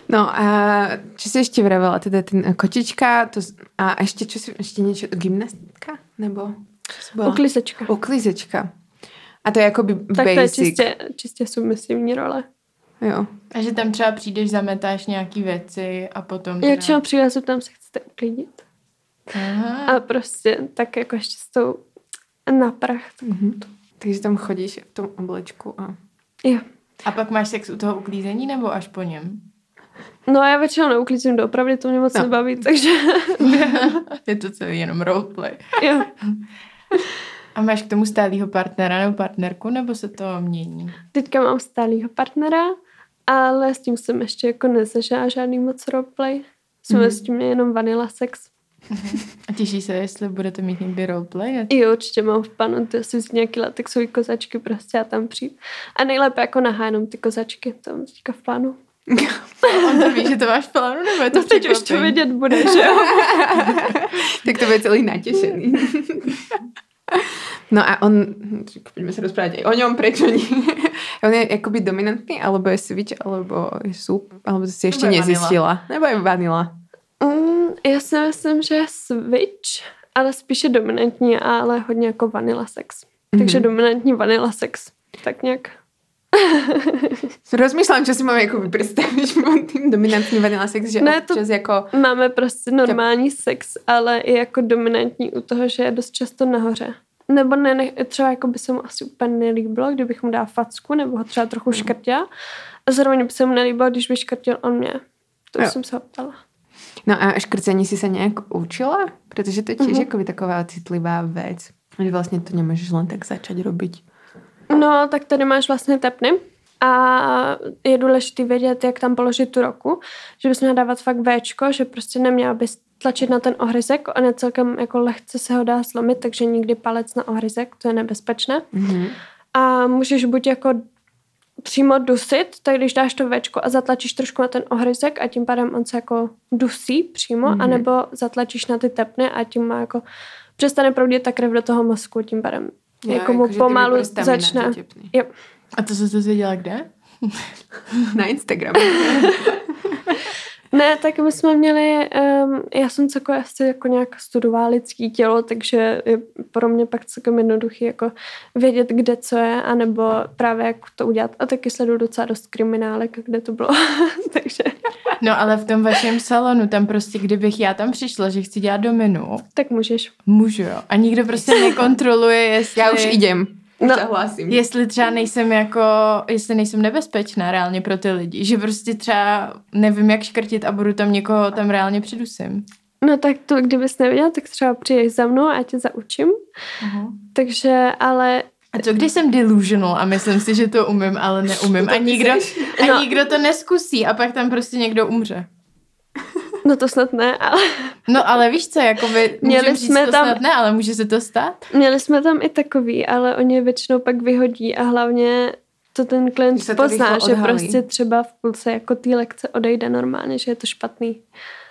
no a čo si ještě vravila, teda ten kočička to, a ještě, čo si, ještě něco, gymnastika? Nebo? Uklizečka. Uklizečka. A to je jako tak basic. to je čistě, čistě submisivní role. Jo. A že tam třeba přijdeš, zametáš nějaký věci a potom... Teda... Jak třeba přijde, se tam se chcete uklidit. Aha. A prostě tak jako ještě s tou na prach. Mm-hmm. Takže tam chodíš v tom oblečku a... Jo. A pak máš sex u toho uklízení nebo až po něm? No já většinou neuklízím doopravdy, to mě moc no. nebaví, takže... je to celý jenom roleplay. jo. A máš k tomu stálého partnera nebo partnerku, nebo se to mění? Teďka mám stálého partnera, ale s tím jsem ještě jako nezažila žádný moc roleplay. Jsme mm. s tím jenom vanilla sex. Mhm. A těší se, jestli budete mít někdy roleplay? Jo, určitě mám v plánu, ty asi nějaký latexový kozačky prostě a tam přijít. A nejlépe jako nahá jenom ty kozačky, to mám teďka v plánu. On to ví, že to máš plánu, nebo je to no teď už to vědět bude, že jo? tak to bude celý natěšený. No a on, pojďme se rozprávať o něm, proč oni, on je jakoby dominantný, alebo je switch, alebo je soup, alebo si ještě nebo nezjistila. Nebo je vanila. Mm, já si myslím, že je switch, ale spíše dominantní, ale hodně jako vanilla sex. Mm-hmm. Takže dominantní vanilla sex. Tak nějak. Rozmýšlám, čo si mám jako představit tým dominantní vanilla sex, že ne, občas to jako... Máme prostě normální sex, ale i jako dominantní u toho, že je dost často nahoře. Nebo ne, ne třeba jako by se mu asi úplně nelíbilo, kdybych mu dala facku, nebo ho třeba trochu škrtila. A zároveň by se mu nelíbilo, když by škrtil on mě. To jo. jsem se ho ptala. No a škrcení si se nějak učila? Protože to je tiež jako taková citlivá věc. Že vlastně to nemůžeš len tak začať robiť. No, tak tady máš vlastně tepny a je důležité vědět, jak tam položit tu roku, že bys měla dávat fakt Včko, že prostě neměla bys tlačit na ten ohryzek, on je celkem jako lehce se ho dá slomit, takže nikdy palec na ohryzek, to je nebezpečné. Mm-hmm. A můžeš buď jako přímo dusit, tak když dáš to Včko a zatlačíš trošku na ten ohryzek a tím pádem on se jako dusí přímo, mm-hmm. anebo zatlačíš na ty tepny a tím má jako přestane proudit ta krev do toho mozku, tím pádem jo, jako mu pomalu začne. Jo. A to se dozvěděla kde? Na Instagramu. Ne, tak my jsme měli, um, já jsem celkově asi jako nějak studovala lidský tělo, takže je pro mě pak celkem jednoduchý jako vědět, kde co je, anebo právě jak to udělat. A taky sleduju docela dost kriminálek, kde to bylo. takže... No ale v tom vašem salonu, tam prostě, kdybych já tam přišla, že chci dělat dominu. Tak můžeš. Můžu, jo. A nikdo prostě nekontroluje, jestli... Já už jdem. No, Zahlasím. Jestli třeba nejsem jako, jestli nejsem nebezpečná reálně pro ty lidi, že prostě třeba nevím, jak škrtit a budu tam někoho tam reálně přidusím. No tak to, kdybys nevěděla, tak třeba přijdeš za mnou a tě zaučím. Uh-huh. Takže, ale a co když jsem delusional a myslím si, že to umím, ale neumím a nikdo, a no. nikdo to neskusí a pak tam prostě někdo umře. No to snad ne, ale... No ale víš co, jako by, měli jsme to tam, snad ne, ale může se to stát? Měli jsme tam i takový, ale oni většinou pak vyhodí a hlavně to ten klient to pozná, že prostě třeba v půlce jako té lekce odejde normálně, že je to špatný.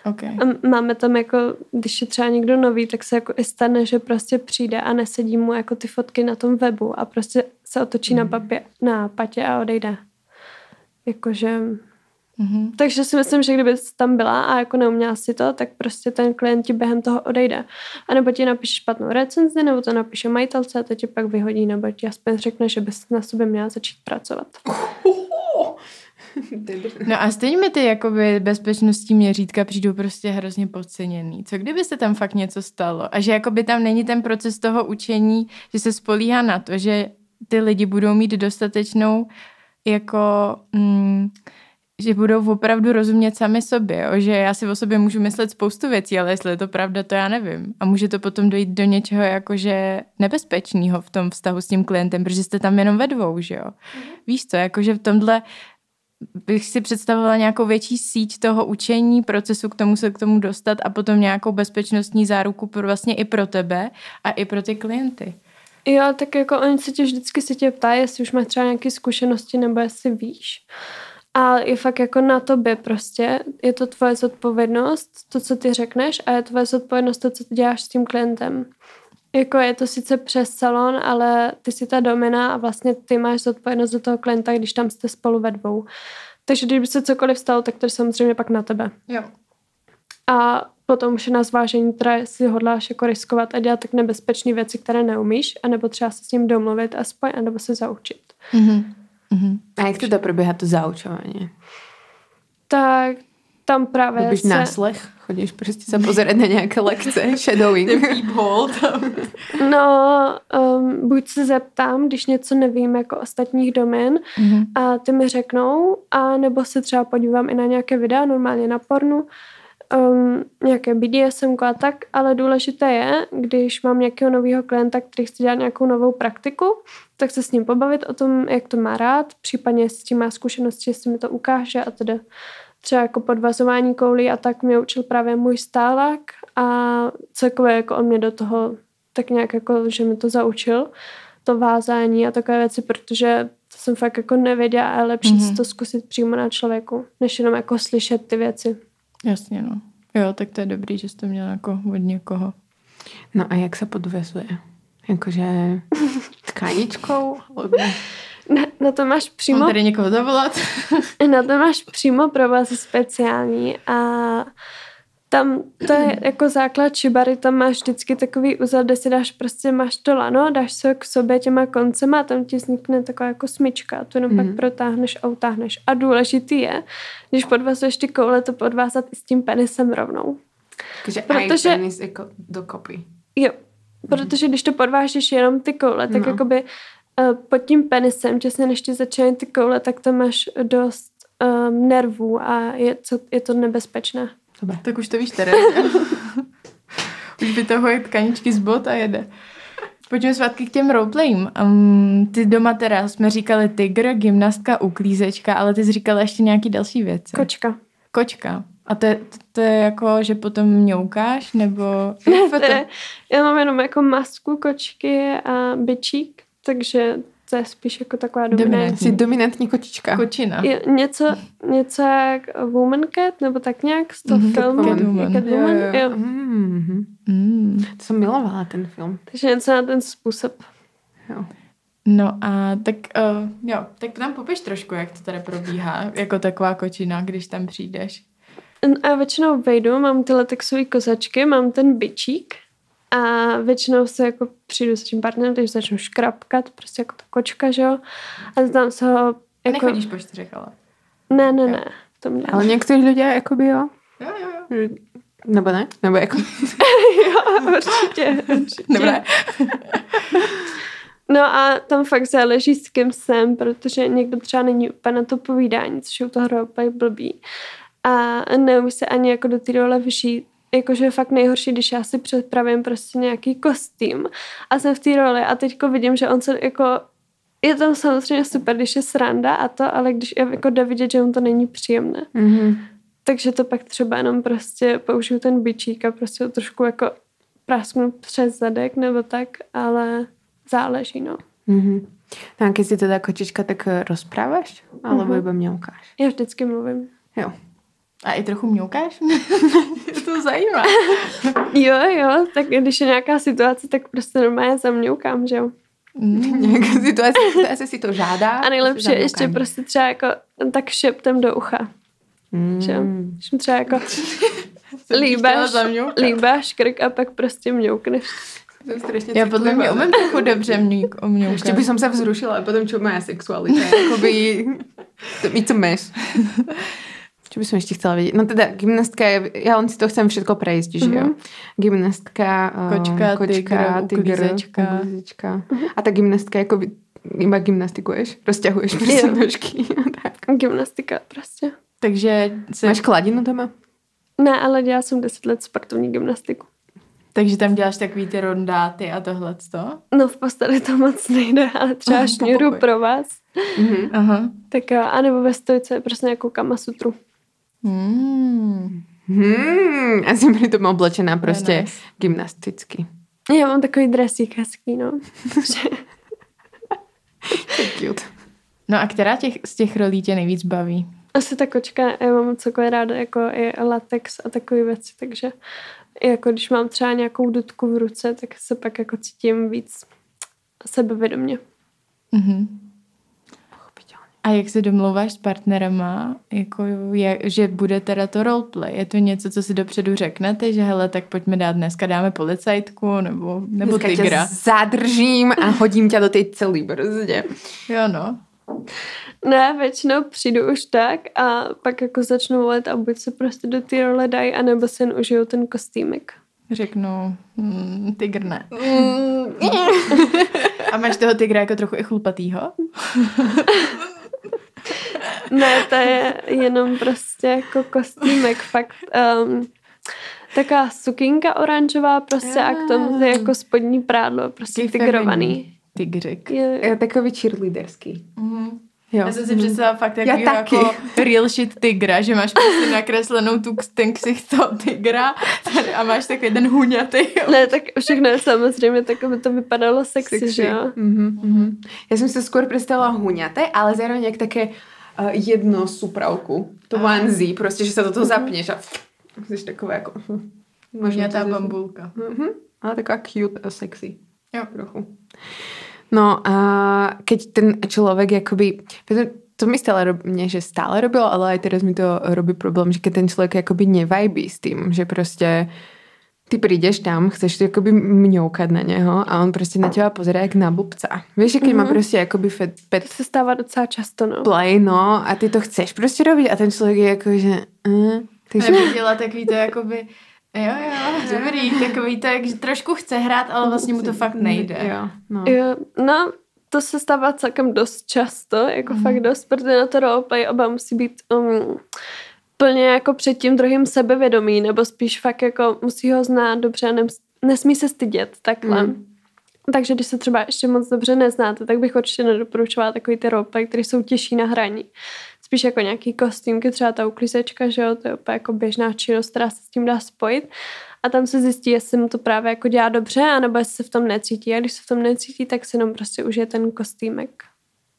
Okay. A máme tam jako, když je třeba někdo nový, tak se jako i stane, že prostě přijde a nesedí mu jako ty fotky na tom webu a prostě se otočí mm. na, papě, na patě a odejde. Jakože Mm-hmm. Takže si myslím, že kdyby tam byla a jako neuměla si to, tak prostě ten klient ti během toho odejde. A nebo ti napíše špatnou recenzi, nebo to napíše majitelce a to ti pak vyhodí, nebo ti aspoň řekne, že bys na sobě měla začít pracovat. No a stejně mi ty jakoby bezpečnostní měřítka přijdou prostě hrozně podceněný. Co kdyby se tam fakt něco stalo? A že jakoby tam není ten proces toho učení, že se spolíhá na to, že ty lidi budou mít dostatečnou jako... Mm, že budou opravdu rozumět sami sobě, jo? že já si o sobě můžu myslet spoustu věcí, ale jestli je to pravda, to já nevím. A může to potom dojít do něčeho jakože nebezpečného v tom vztahu s tím klientem, protože jste tam jenom ve dvou, že jo. Mm. Víš co, jakože v tomhle bych si představovala nějakou větší síť toho učení, procesu k tomu se k tomu dostat a potom nějakou bezpečnostní záruku pro vlastně i pro tebe a i pro ty klienty. Jo, tak jako oni se tě vždycky se tě ptají, jestli už máš třeba nějaké zkušenosti nebo jestli víš. A je fakt jako na tobě prostě. Je to tvoje zodpovědnost, to, co ty řekneš a je tvoje zodpovědnost to, co ty děláš s tím klientem. Jako je to sice přes salon, ale ty jsi ta domina a vlastně ty máš zodpovědnost do toho klienta, když tam jste spolu ve dvou. Takže když by se cokoliv stalo, tak to je samozřejmě pak na tebe. Jo. A potom už je na zvážení, teda jestli hodláš jako riskovat a dělat tak nebezpečné věci, které neumíš, anebo třeba se s ním domluvit aspoň, anebo se zaučit. Mm-hmm. Mm-hmm. A jak teda probíhá to zaučování? Tak tam právě Robíš se... náslech? Chodíš prostě se pozerať na nějaké lekce? Shadowing? No, um, buď se zeptám, když něco nevím jako ostatních domén Mm-hmm. a ty mi řeknou, a nebo se třeba podívám i na nějaké videa, normálně na pornu, um, nějaké BDSM a tak, ale důležité je, když mám nějakého nového klienta, který chce dělat nějakou novou praktiku, tak se s ním pobavit o tom, jak to má rád, případně s tím má zkušenosti, jestli mi to ukáže a tedy třeba jako podvazování koulí a tak mě učil právě můj stálák a celkově jako on mě do toho tak nějak jako, že mi to zaučil, to vázání a takové věci, protože to jsem fakt jako nevěděla a je lepší Mhm. mm-hmm. si to zkusit přímo na člověku, než jenom jako slyšet ty věci. Jasně, no. Jo, tak to je dobrý, že jsi to měla jako od někoho. No a jak se podvezuje? Jakože tkáničkou? Na, na to máš přímo Mám tady někoho zavolat? Na to máš přímo provazy speciální a tam to je jako základ šibary, tam máš vždycky takový úzel, kde si dáš prostě, máš to lano, dáš se k sobě těma koncema a tam ti vznikne taková jako smyčka a tu jenom mm. pak protáhneš a utáhneš. A důležitý je, když podvazuješ ty koule, to podvázat i s tím penisem rovnou. Takže Protože- penis jako dokopy. Jo, protože když to podvážeš jenom ty koule, tak no. jakoby uh, pod tím penisem, těsně než ti začínají ty koule, tak tam máš dost um, nervů a je, co, je to nebezpečné. Dobre. tak už to víš, Tereza. už vytahuje tkaničky z bot a jede. Pojďme zpátky k těm roleplayím. Um, ty doma teda jsme říkali tygr, gymnastka, uklízečka, ale ty jsi říkala ještě nějaký další věci. Kočka. Kočka. A to je, to, to je jako, že potom mňoukáš, nebo... Jak To je, já mám jenom jako masku kočky a byčík, takže je spíš jako taková Dominantní. dominantní. Jsi dominantní kočička. Kočina. Je něco, něco jak Woman Cat, nebo tak nějak z toho Mhm, filmu. Catwoman. Catwoman, Jo, jo, jo. jo. Mm-hmm. Mm. To jsem milovala ten film. Takže něco na ten způsob. Jo. No a tak uh, jo, tak nám popiš trošku, jak to tady probíhá, jako taková kočina, když tam přijdeš. A já většinou vejdu, mám ty latexové kozačky, mám ten bičík a většinou se jako přijdu s tím partnerem, takže začnu škrapkat, prostě jako ta kočka, že jo. A tam se ho Jako... jako... Nechodíš po čtyřech, ale. Ne, ne, ne. V tom ne. Ale někteří lidé jakoby jo. Jo, jo, jo. Nebo ne? Nebo jako... jo, určitě, určitě. Dobré. No a tam fakt záleží s kým jsem, protože někdo třeba není úplně na to povídání, což je u toho úplně blbý. A neumí se ani jako do té role vžít. Jakože je fakt nejhorší, když já si připravím prostě nějaký kostým a jsem v té roli a teďko vidím, že on se jako je tam samozřejmě super, když je sranda a to, ale když je jako jde vidět, že on to není příjemné. Mm-hmm. Takže to pak třeba jenom prostě použiju ten bičík a prostě ho trošku jako prasknu přes zadek nebo tak, ale záleží, no. Mm-hmm. No a keď si teda kočička, tak eh, rozprávaš? Alebo Mhm. iba mňaukáš? Já vždycky mluvím. Jo. A i trochu mňoukáš? Mě to zajímá. Jo, jo, tak když je nějaká situace, tak prostě normálně zamňoukám, že jo. Mm. Nějaká situace, situace si to žádá. A nejlepší je ještě prostě třeba jako tak šeptem do ucha, že jo. Mm. Když mi třeba jako líbáš, líbáš krk a pak prostě mňoukneš. Já podle mě umím trochu dobře mňuk, mňoukat. Ještě by som sa vzrušila a potom čo moja sexualita. Jakoby... My to máš. Čo by som ešte chcela vedieť? No teda gymnastka, je, ja len si to chcem všetko prejsť, že jo? Gymnastka, um, Kočka, tygr, uklízečka. uklízečka. A ta gymnastka jako by, iba gymnastikuješ, rozťahuješ prostě nožky a tak. Gymnastika prostě. Takže, se, Máš kladinu doma? Ne, ale dělala jsem 10 let sportovní gymnastiku. takže tam děláš takový ty rondáty a tohleto? No v posteli to moc nejde, ale třeba šňůru pokoj. pro vás. Mhm. Aha. Tak jo, anebo ve stojce prostě nějakou kamasutru. Hmm. Hmm, a jsem přitom oblečená prostě nice. gymnasticky. Já mám takový dresík hezký, no. To je cute. No a která těch, z těch rolí tě nejvíc baví? Asi ta kočka, já mám cokoliv ráda, jako i latex a takové věci, takže i jako když mám třeba nějakou dudku v ruce, tak se pak jako cítím víc sebevědomě. Mhm. A jak se domlouváš s partnerama, jako je, že bude teda to roleplay? Je to něco, co si dopředu řeknete, že hele, tak pojďme dát dneska dáme policajtku nebo, nebo Dneska tygra? tě zadržím a hodím tě do té celé brzdě. Jo no. Ne, většinou přijdu už tak a pak jako začnu volit a buď se prostě do té role dají, anebo si jen užijou ten kostýmek. Řeknu, hmm, tygr ne. A máš toho tygra jako trochu i chlupatýho? Ne, to je jenom prostě jako kostýmek, fakt. Um, taková sukinka oranžová prostě a k tomu je jako spodní prádlo, prostě Takový tigrovaný. Tygřik. Je, Je takový cheerleaderský. Mhm. Jo. Já jsem si představila fakt taky. jako real shit tygra, že máš prostě nakreslenou tu, ten ksicht toho tygra tady a máš takový ten huňatý. ne, tak všechno je samozřejmě tak, aby to vypadalo sexy, Sexy. že jo? Mhm, mhm. Já jsem se skôr představila huňaté, ale zároveň jak také uh, jedno supravku. To Aha. onesie, prostě, že se do toho zapneš a jsi takové jako... hm, Huňatá to- bambulka. Mhm. Ale taková cute a sexy. Jo. Trochu. No a keď ten človek jakoby... To mi stále rob, že stále robilo, ale aj teraz mi to robí problém, že keď ten človek jakoby nevajbí s tým, že prostě ty prídeš tam, chceš to jakoby mňoukať na něho a on prostě na teba pozerá jak na blbca. Víš, že keď má prostě jakoby fet, pet To se stává docela často, no. play, no, a ty to chceš prostě robiť a ten člověk je jako, že... Uh, takže... Nebo dělá takový to jakoby, jo, jo, dobrý, takový to, jak že trošku chce hrát, ale vlastně mu to fakt nejde. Jo, no. Jo, no, to se stává celkem dost často, jako mm. fakt dost, protože na to roleplay oba musí být um, plně jako před tím druhým sebevědomí, nebo spíš fakt jako musí ho znát dobře a nems, nesmí se stydět, takhle. Mm. Mm. Takže když se třeba ještě moc dobře neznáte, tak bych určitě nedoporučovala takový ty roleplay, které jsou těžší na hraní. Spíš jako nějaký kostýmky, třeba ta uklízečka, že jo, to je úplně jako běžná činnost, která se s tím dá spojit. A tam se zjistí, jestli mu to právě jako dělá dobře, anebo jestli se v tom necítí. A když se v tom necítí, tak si jenom prostě užije ten kostýmek.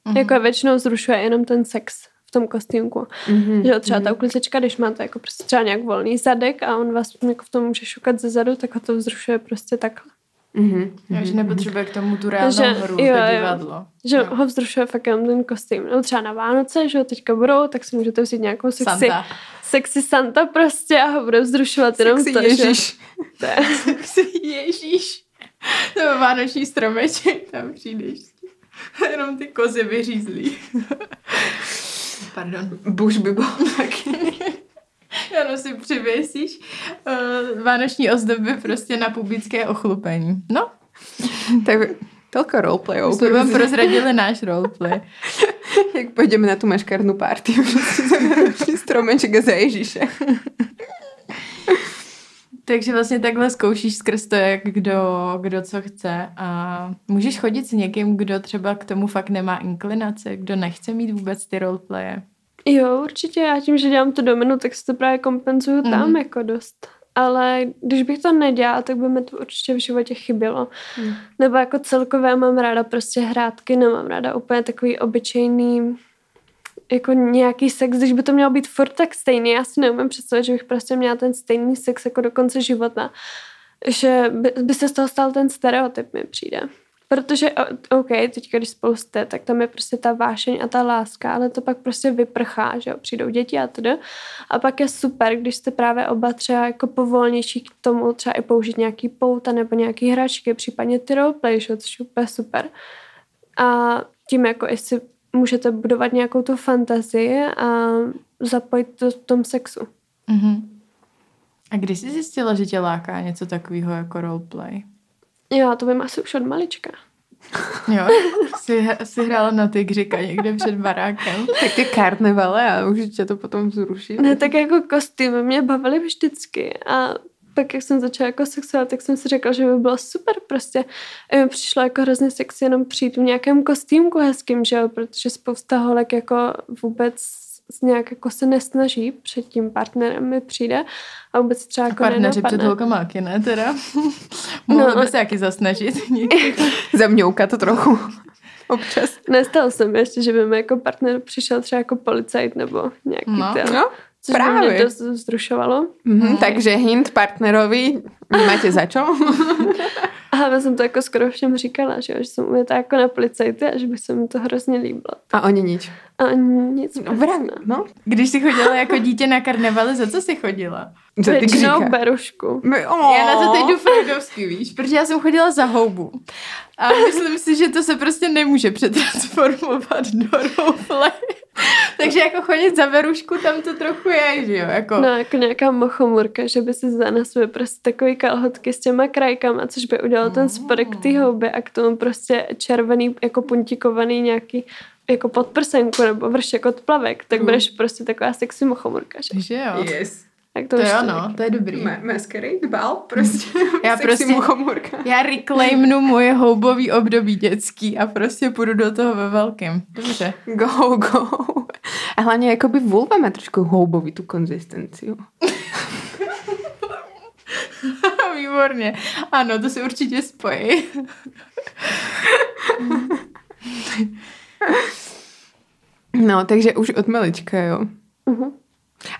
Mhm. Mm-hmm. Jako většinou zrušuje jenom ten sex v tom kostýmku. Mhm. Že jo, třeba ta uklízečka, když máte jako prostě třeba nějak volný zadek a on vás jako v tom může šukat ze zadu, tak ho to vzrušuje prostě takhle. Mhm. Jo, že nepotřebuje k tomu tu reálnou Že- hru, jo, to jo. divadlo. Že Jo. jo. ho vzrušuje fakt jenom ten kostým. No třeba na Vánoce, že jo, teďka budou, tak si můžete vzít nějakou sexy Santa. sexy Santa prostě a ho bude vzrušovat jenom Sexy to, Ježíš. že... To je- Sexy Ježíš. To je vánoční stromeček, tam přijdeš. Jenom ty kozy vyřízlí. Pardon. Bush by byl taky. Ano, si přivěsíš uh, vánoční ozdoby prostě na publické ochlupení. No, tak toľko roleplayov. jsme vám prozradili náš roleplay. Jak půjdeme na tu maškarnú party, prostě stromeček za Ježíše. Takže vlastně takhle zkoušíš skrz to, jak kdo, kdo co chce a můžeš chodit s někým, kdo třeba k tomu fakt nemá inklinace, kdo nechce mít vůbec ty roleplaye. Jo, určitě. Já tím, že dělám to dominu, tak si to právě kompenzuju tam Mhm. jako dost. Ale když bych to nedělala, tak by mi to určitě v životě chybělo. Hmm. Nebo jako celkově mám ráda prostě hrátky, nemám ráda úplně takový obyčejný jako nějaký sex, když by to mělo být furt tak stejný. Já si neumím představit, že bych prostě měla ten stejný sex jako do konce života. Že by, by se z toho stal ten stereotyp, mi přijde. Protože, OK, teďka, když spolu jste, tak tam je prostě ta vášeň a ta láska, ale to pak prostě vyprchá, že jo, přijdou děti a tedy. A pak je super, když jste právě oba třeba jako povolnější k tomu třeba i použít nějaký pouta nebo nějaký hračky, případně ty roleplay, že což je úplně super. A tím jako i si můžete budovat nějakou tu fantazii a zapojit to v tom sexu. Mm-hmm. A když jsi zjistila, že tě láká něco takového jako roleplay? Já to vím asi už od malička. Jo, jsi, jsi hrála na tygřika někde před barákem. Tak ty karnevale a už tě to potom vzruší. Ne, tak jako kostýmy mě bavily vždycky a pak, jak jsem začala jako sexuál, tak jsem si řekla, že by bylo super prostě. A mi přišlo jako hrozně sexy jenom přijít v nějakém kostýmku hezkým, že jo, protože spousta holek jako vůbec nějak jako se nesnaží před tím partnerem mi přijde a vůbec třeba jako Partneři před holkamáky, ne teda? Mohli no, by se jaký zasnažit. Zamňoukat to trochu. Občas. Nestalo se mi ještě, že by mi jako partner přišel třeba jako policajt nebo nějaký no. ten. No, což Právě. mě dost vzrušovalo. Mm-hmm, mm. Takže hint partnerovi, máte za čo? a já jsem to jako skoro všem říkala, že, že jsem uvětá jako na policajty a že by se mi to hrozně líbilo. A oni nič. A nic. No, no. Když jsi chodila jako dítě na karnevaly, za co jsi chodila? Za Většinou berušku. My, oh. Já na to teď jdu freudovsky, víš, protože já jsem chodila za houbu. A myslím si, že to se prostě nemůže přetransformovat do roleplay. Takže jako chodit za verušku, tam to trochu je, že jo? Jako... No, jako nějaká mochomurka, že by si za své prostě takový kalhotky s těma krajkama, což by udělal ten spodek ty houby a k tomu prostě červený, jako puntikovaný nějaký jako podprsenku nebo vršek od plavek, tak budeš prostě taková sexy mochomurka, že? Že jo? Yes. Tak to, to jo, no, to je dobrý. Ma- masquerade bal, prostě. Já prostě, muchomurka. já reclaimnu moje houbový období dětský a prostě půjdu do toho ve velkém. Dobře. Go, go. A hlavně jakoby vulva má trošku houbový tu konzistenci. Výborně. Ano, to si určitě spojí. No, takže už od malička, jo. Uh-huh.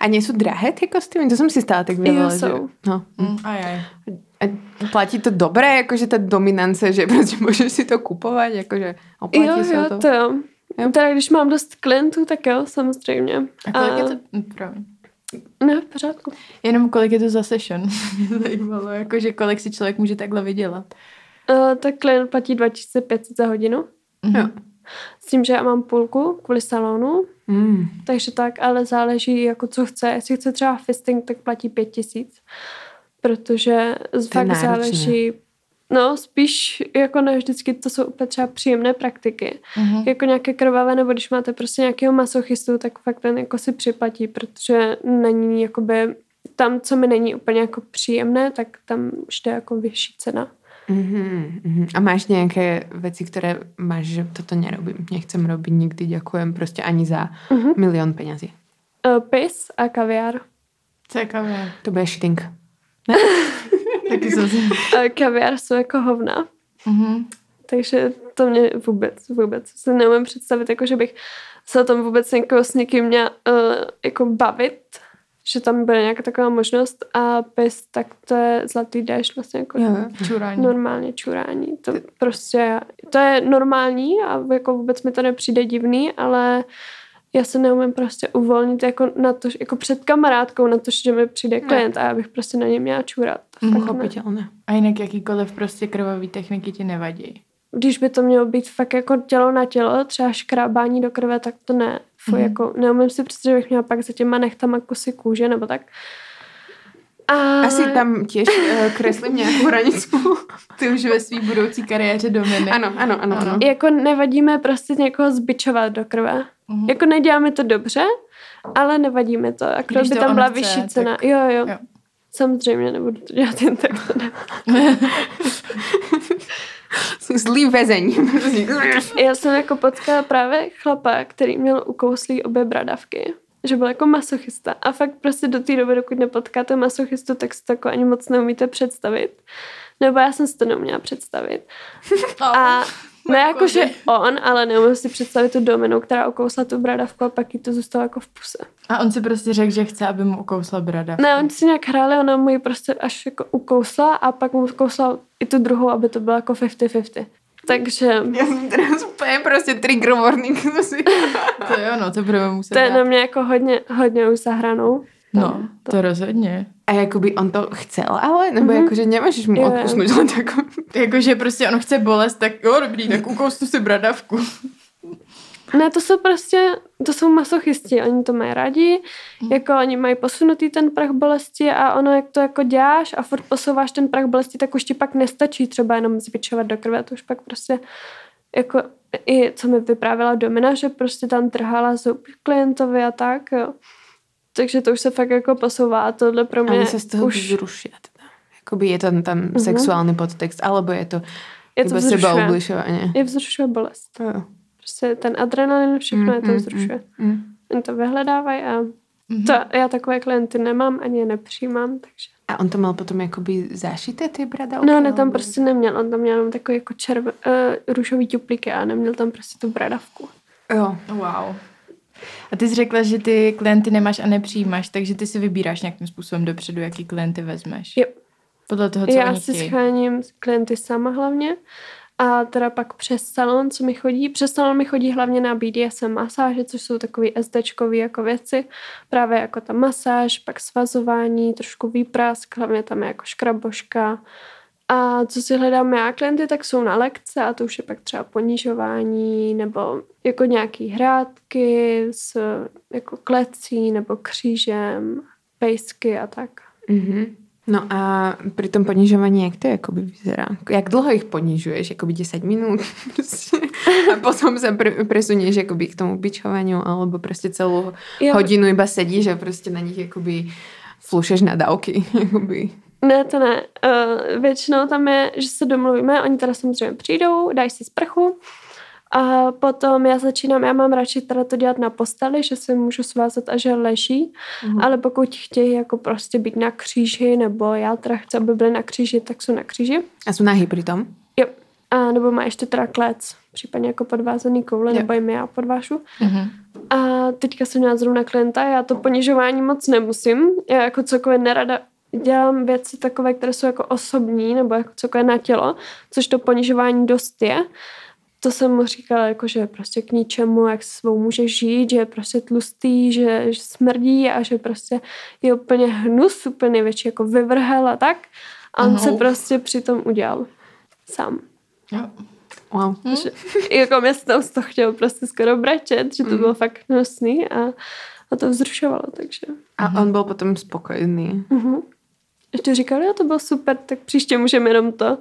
A sú drahé tie kostýmy? To som si stále tak vyvolala. Jo, jsou. Že... No. Mm, aj, aj. A platí to dobré, jakože ta dominance, že prostě můžeš si to kupovat, jakože oplatí jo, se jo, to? to jo. jo. Teda když mám dost klientů, tak jo, samozřejmě. A kolik a... je to? Hm, Promiň. Ne, v pořádku. Jenom kolik je to za session? Mě zajímalo, jakože kolik si člověk může takhle vydělat. Uh, tak klient platí 2500 za hodinu. Mm-hmm. Jo. S tím, že já mám půlku kvůli salonu, mm. takže tak, ale záleží jako co chce. Jestli chce třeba fisting, tak platí pět tisíc, protože to fakt náročné. záleží No, spíš jako ne vždycky to jsou úplně třeba příjemné praktiky. Mm-hmm. Jako nějaké krvavé, nebo když máte prostě nějakého masochistu, tak fakt ten jako si připlatí, protože není jakoby tam, co mi není úplně jako příjemné, tak tam už jde jako vyšší cena. Mm-hmm, A máš nějaké věci, které máš, že toto nerobím, nechcem robit nikdy, děkujem prostě ani za mm-hmm. milion penězí. Uh, pis a kaviár. Co je kaviár? To bude shitting. Ne? Taky jsem si... Uh, kaviár jsou jako hovna. Mm-hmm. Takže to mě vůbec, vůbec se neumím představit, jako že bych se o tom vůbec jako s někým měla uh, jako bavit že tam bude nějaká taková možnost a pes, tak to je zlatý déšť vlastně jako jo, čurání. normálně čurání. To prostě, to je normální a jako vůbec mi to nepřijde divný, ale já se neumím prostě uvolnit jako na to, jako před kamarádkou na to, že mi přijde klient a já bych prostě na ně měla čurat. Pochopitelně. A jinak jakýkoliv prostě krvavý techniky ti nevadí? Když by to mělo být fakt jako tělo na tělo, třeba škrábání do krve, tak to ne. Fuj, mm. jako neumím si představit, že bych měla pak za těma nechtama kusy kůže nebo tak. A... Asi tam těž uh, kreslím nějakou hranicu. Ty už ve své budoucí kariéře dominy. Ano, ano, ano, ano. Jako nevadíme prostě někoho zbičovat do krve. Mm. Jako neděláme to dobře, ale nevadíme to. Akorát by tam byla chce, vyšší cena. Tak... Jo, jo, jo. Samozřejmě nebudu to dělat jen tak. To ne. Zlý vězení. Já jsem jako potkala právě chlapa, který měl ukouslý obě bradavky že byl jako masochista. A fakt prostě do té doby, dokud nepotkáte masochistu, tak si to jako ani moc neumíte představit. Nebo já jsem si to neuměla představit. A ne jako, že on, ale neumím si představit tu dominu, která ukousla tu bradavku a pak jí to zůstalo jako v puse. A on si prostě řekl, že chce, aby mu ukousla bradavku. Ne, on si nějak hráli, ona mu ji prostě až jako ukousla a pak mu ukousla i tu druhou, aby to bylo jako 50-50. Takže... Já jsem teda úplně prostě trigger warning. to jo, no, to budeme muset To je na mě jako hodně, hodně už zahranou. No, to, to rozhodně. A jakoby on to chcel, ale? Nebo mm-hmm. jakože nemáš mu odpusnout, ale tak... Jakože prostě on chce bolest, tak jo, dobrý, tak ukousnu si bradavku. Ne, to jsou prostě, to jsou masochisti, oni to mají rádi, mm. jako oni mají posunutý ten prach bolesti a ono, jak to jako děláš a furt posouváš ten prach bolesti, tak už ti pak nestačí třeba jenom zvětšovat do krve, to už pak prostě jako i co mi vyprávěla Domina, že prostě tam trhala zub klientovi a tak, jo. Takže to už se fakt jako posouvá a tohle pro mě Oni se z toho už... zruší. Teda. Jakoby je tam tam uh-huh. sexuální podtext, alebo je to je to seba ubližování. Je vzrušuje bolest. Jo. Prostě ten adrenalin, všechno mm, je to mm, vzrušuje. Mm, mm. Oni to vyhledávají a mm-hmm. to, já takové klienty nemám, ani je nepřijímám, takže. A on to měl potom jakoby zašité ty bradavky? No, ne, tam prostě neměl. On tam měl jenom takový jako červ, uh, růžový tuplíky a neměl tam prostě tu bradavku. Jo. Wow. A ty jsi řekla, že ty klienty nemáš a nepřijímáš, takže ty si vybíráš nějakým způsobem dopředu, jaký klienty vezmeš. Jo. Podle toho, co Já si scháním klienty sama hlavně. A teda pak přes salon, co mi chodí, přes salon mi chodí hlavně na BDSM masáže, což jsou takový SDčkový jako věci, právě jako ta masáž, pak svazování, trošku výprask, hlavně tam je jako škraboška. A co si hledám já klienty, tak jsou na lekce a to už je pak třeba ponižování nebo jako nějaký hrátky s jako klecí nebo křížem, pejsky a tak. Mm-hmm. No a pri tom ponižovaní, jak to jakoby vyzerá? Jak dlouho jich ponižuješ? Jakoby 10 minut? a potom se pre, presunieš jakoby k tomu bičování, alebo prostě celou jo. hodinu iba sedíš a prostě na nich jakoby flušeš nadávky. Jakoby. Ne, to ne. Uh, většinou tam je, že se domluvíme, oni teda samozřejmě přijdou, dají si sprchu, a potom já začínám, já mám radši teda to dělat na posteli, že se můžu svázat a že leží, mm. ale pokud chtějí jako prostě být na kříži, nebo já teda chci, aby byly na kříži, tak jsou na kříži. A jsou nahý přitom? Jo. A nebo má ještě teda klec, případně jako podvázaný koule, jo. nebo jim já podvážu. Mm-hmm. A teďka jsem měla zrovna klienta, já to ponižování moc nemusím, já jako cokoliv nerada dělám věci takové, které jsou jako osobní, nebo jako cokoliv na tělo, což to ponižování dost je to jsem mu říkala, jako, že prostě k ničemu, jak se svou může žít, že je prostě tlustý, že, že smrdí a že prostě je úplně hnus, úplně největší jako vyvrhel a tak. A on no. se prostě přitom udělal sám. Wow. Hm? Že, jako mě se tam toho chtěl prostě skoro brečet, že to mm. bylo fakt hnusný a, a to vzrušovalo, takže. A on byl potom spokojený. Mm-hmm. Ještě říkal, jo, to bylo super, tak příště můžeme jenom to.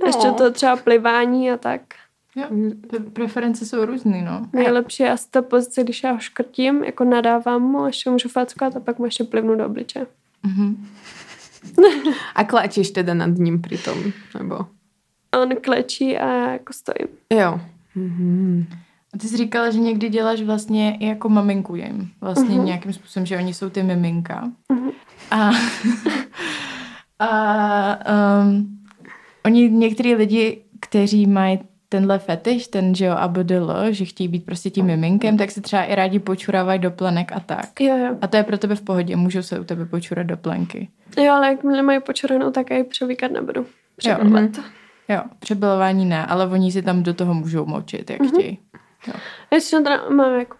No. Ještě to třeba plivání a tak. Jo, preference jsou různý, no. Nejlepší je asi ta pozice, když já ho škrtím, jako nadávám mu, ještě můžu fackovat a pak mu ještě plivnu do obliče. Mm-hmm. a klečíš teda nad ním přitom, nebo? On klečí a já jako stojím. Jo. Mm-hmm. A ty jsi říkala, že někdy děláš vlastně i jako maminku jim. Vlastně mm-hmm. nějakým způsobem, že oni jsou ty miminka. Mm-hmm. A, a um, oni, některý lidi, kteří mají tenhle fetiš, ten, že jo, ABDL, že chtějí být prostě tím miminkem, tak se třeba i rádi počurávají do plenek a tak. Jo, jo. A to je pro tebe v pohodě, můžou se u tebe počurat do plenky. Jo, ale jak mě mají počuranou, tak já ji převíkat nebudu. Jo, jo, přebilování ne, ale oni si tam do toho můžou močit, jak mm-hmm. chtějí. Jo. Jestli teda mám jako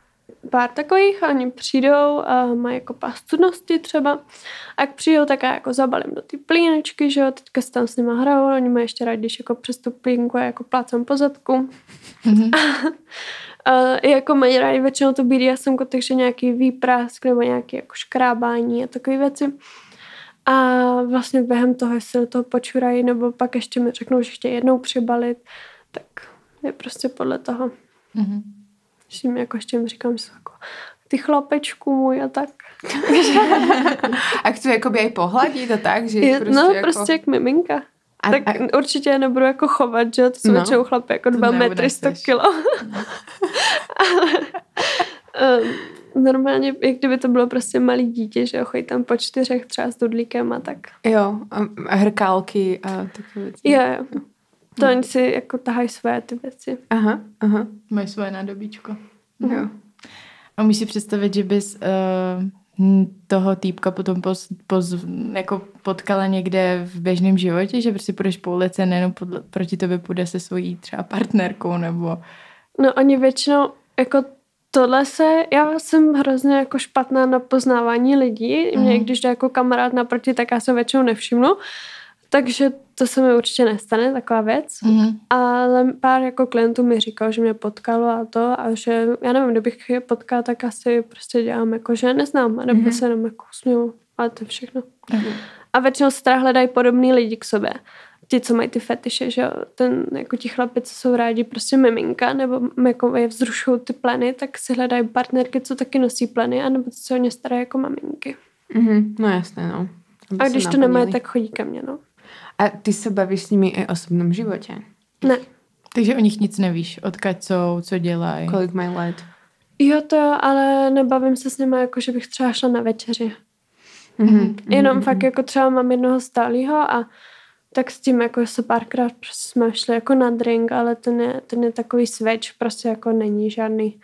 pár takových a oni přijdou a mají jako pastudnosti třeba. A jak přijdou, tak já jako zabalím do ty plínečky, že jo, teďka se tam s nima hraju, oni mají ještě rádi, když jako přes tu plínku a jako plácám po zadku. Mm-hmm. a, jako mají rádi většinou to BDSM, takže nějaký výprask nebo nějaký jako škrábání a takové věci. A vlastně během toho, jestli do toho počurají, nebo pak ještě mi řeknou, že chtějí jednou přibalit, tak je prostě podle toho. Mm-hmm že jim jako ještě jim říkám, že jsou jako ty chlapečku můj a tak. a chci jakoby aj pohladit a tak? Že je, prostě no, jako... prostě jak miminka. A, tak a... určitě nebudu jako chovat, že to jsou no, většinou chlapy jako dva metry, sto kilo. Ale um, normálně, jak kdyby to bylo prostě malý dítě, že jo, chodí tam po čtyřech třeba s dudlíkem a tak. Jo, a hrkálky a takové věci. Jo, jo. To oni si jako tahají své ty věci. Aha, aha. Mají svoje nádobíčko. Jo. A můžeš si představit, že bys uh, toho týpka potom poz, poz, jako potkala někde v běžném životě, že prostě půjdeš po ulici a nejenom podle, proti tobě půjde se svojí třeba partnerkou nebo... No oni většinou jako tohle se, já jsem hrozně jako špatná na poznávání lidí. Mě, mm. když jde jako kamarád naproti, tak já se většinou nevšimnu Takže to se mi určitě nestane, taková věc. Mhm. Ale pár jako klientů mi říkal, že mě potkalo a to a že já nevím, kdybych je potkala, tak asi prostě dělám jako, že neznám, nebo Mhm. mm-hmm. se jenom jako usměju, ale to je všechno. A většinou se teda hledají podobný lidi k sobě. Ti, co mají ty fetiše, že jo, ten, jako ti chlapi, co jsou rádi prostě miminka, nebo jako je vzrušují ty pleny, tak si hledají partnerky, co taky nosí pleny, anebo co se o ně starají jako maminky. Mhm, no jasné, no. Aby A když to nemají, tak chodí ke mně, no. A ty se bavíš s nimi i o osobnom životě? Ne. Takže o nich nic nevíš, odkud jsou, co dělají. Kolik mají let? Jo, to jo, ale nebavím se s nimi jako, že bych třeba šla na večeři. Mhm. Jenom fakt jako třeba mám jednoho stálého a tak s tím jako se párkrát prostě jsme šli jako na drink, ale ten je, ten je takový switch, prostě jako není žádný,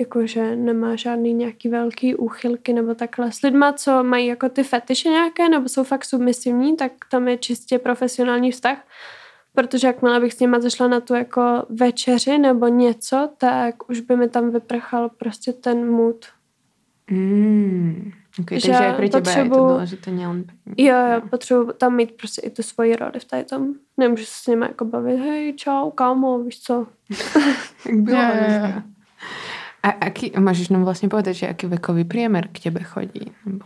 jakože nemá žádný nějaký velký úchylky nebo takhle. S lidma, co mají jako ty fetiše nějaké nebo jsou fakt submisivní, tak tam je čistě profesionální vztah, protože jakmile bych s nima zašla na tu jako večeři nebo něco, tak už by mi tam vyprchal prostě ten mood. Mm. Okay, Že takže aj pre teba je to potřebuju- důležité nielen... Jo, jo, potřebuji tam mít prostě i tu svoji roli v tady tom. Nemůžu se s nimi jako bavit, hej, čau, kámo, víš co. Jak bylo dneska. A aký, môžeš nám vlastne povedať, že aký vekový priemer k tebe chodí? Nebo...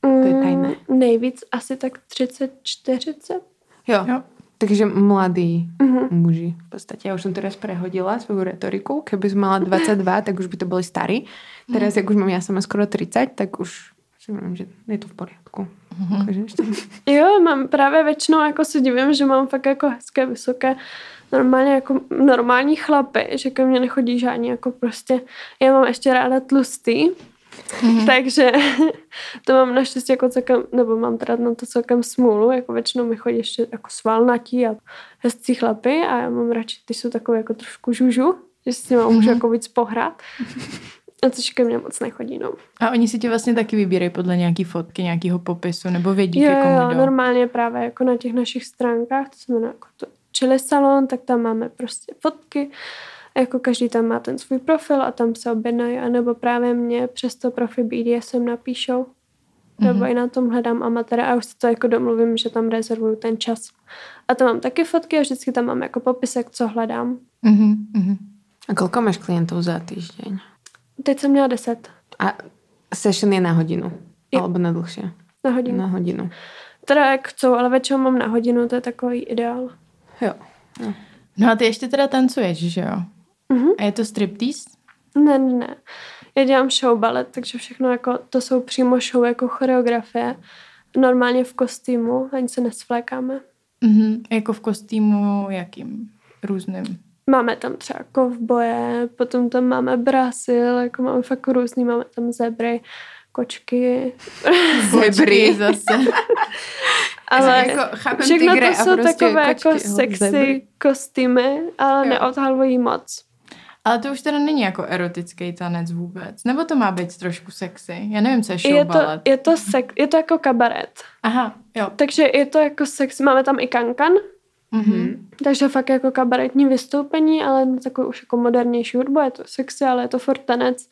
je tajné. Mm, nejvíc asi tak 30-40. Jo. Jo. Takže mladí Mhm. muži. V podstate ja už som teraz prehodila svoju retoriku. Keby som mala 22, tak už by to boli starí. Teraz, jak už mám ja sama skoro 30, tak už si myslím, že je to v. Takže ešte... Jo, mám právě většinou jako se divím, že mám fakt jako hezké, vysoké, normálně jako normální chlapy, že ke mně nechodí žádní jako prostě, já mám ještě ráda tlustý, takže to mám naštěstí jako celkem, nebo mám teda na to celkem smůlu, jako většinou mi chodí ještě jako svalnatí a hezcí chlapy a já mám radši, ty jsou takové jako trošku žužu, že si s nimi můžu jako víc pohrát. A což ke mně moc nechodí, no. A oni si tě vlastně taky vybírají podle nějaký fotky, nějakého popisu, nebo vědí, Jo, ke komu jo, normálně právě jako na těch našich stránkách, to se jmenuje jako to Chili Salon, tak tam máme prostě fotky, a jako každý tam má ten svůj profil a tam se objednají, anebo právě mě přes to profil BDSM napíšou, nebo i na tom hledám amatéra a už si to jako domluvím, že tam rezervuju ten čas. A tam mám taky fotky a vždycky tam mám jako popisek, co hledám. Mhm, mhm. A koľko máš klientov za týždeň? Teď jsem měla 10 A session je na hodinu? Jo. Alebo na dlhšie? na hodinu. Na hodinu. Teda jak chcou, ale většinou mám na hodinu, to je takový ideál. Jo. No a ty ještě teda tancuješ, že jo? Mhm. A je to striptease? Ne, ne, ne. Já dělám show balet, takže všechno jako, to jsou přímo show jako choreografie. Normálně v kostýmu, ani se nesvlékáme. Mhm. Jako v kostýmu jakým? Různým. Máme tam třeba kovboje, potom tam máme Brasil, jako máme fakt různý, máme tam zebry, kočky, Zebry zase. ale jako chápem všechno tygre to jsou prostě takové kočky, jako sexy zebry. kostýmy, ale Jo. neodhalují moc. Ale to už teda není jako erotický tanec vůbec. Nebo to má být trošku sexy? Já nevím, co je show Je to, je, to sex, je to jako kabaret. Aha, jo. Takže je to jako sex, máme tam i kankan, Mhm. Takže fakt jako kabaretní vystoupení, ale na takovou už jako modernější hudbu, je to sexy, ale je to furt tanec.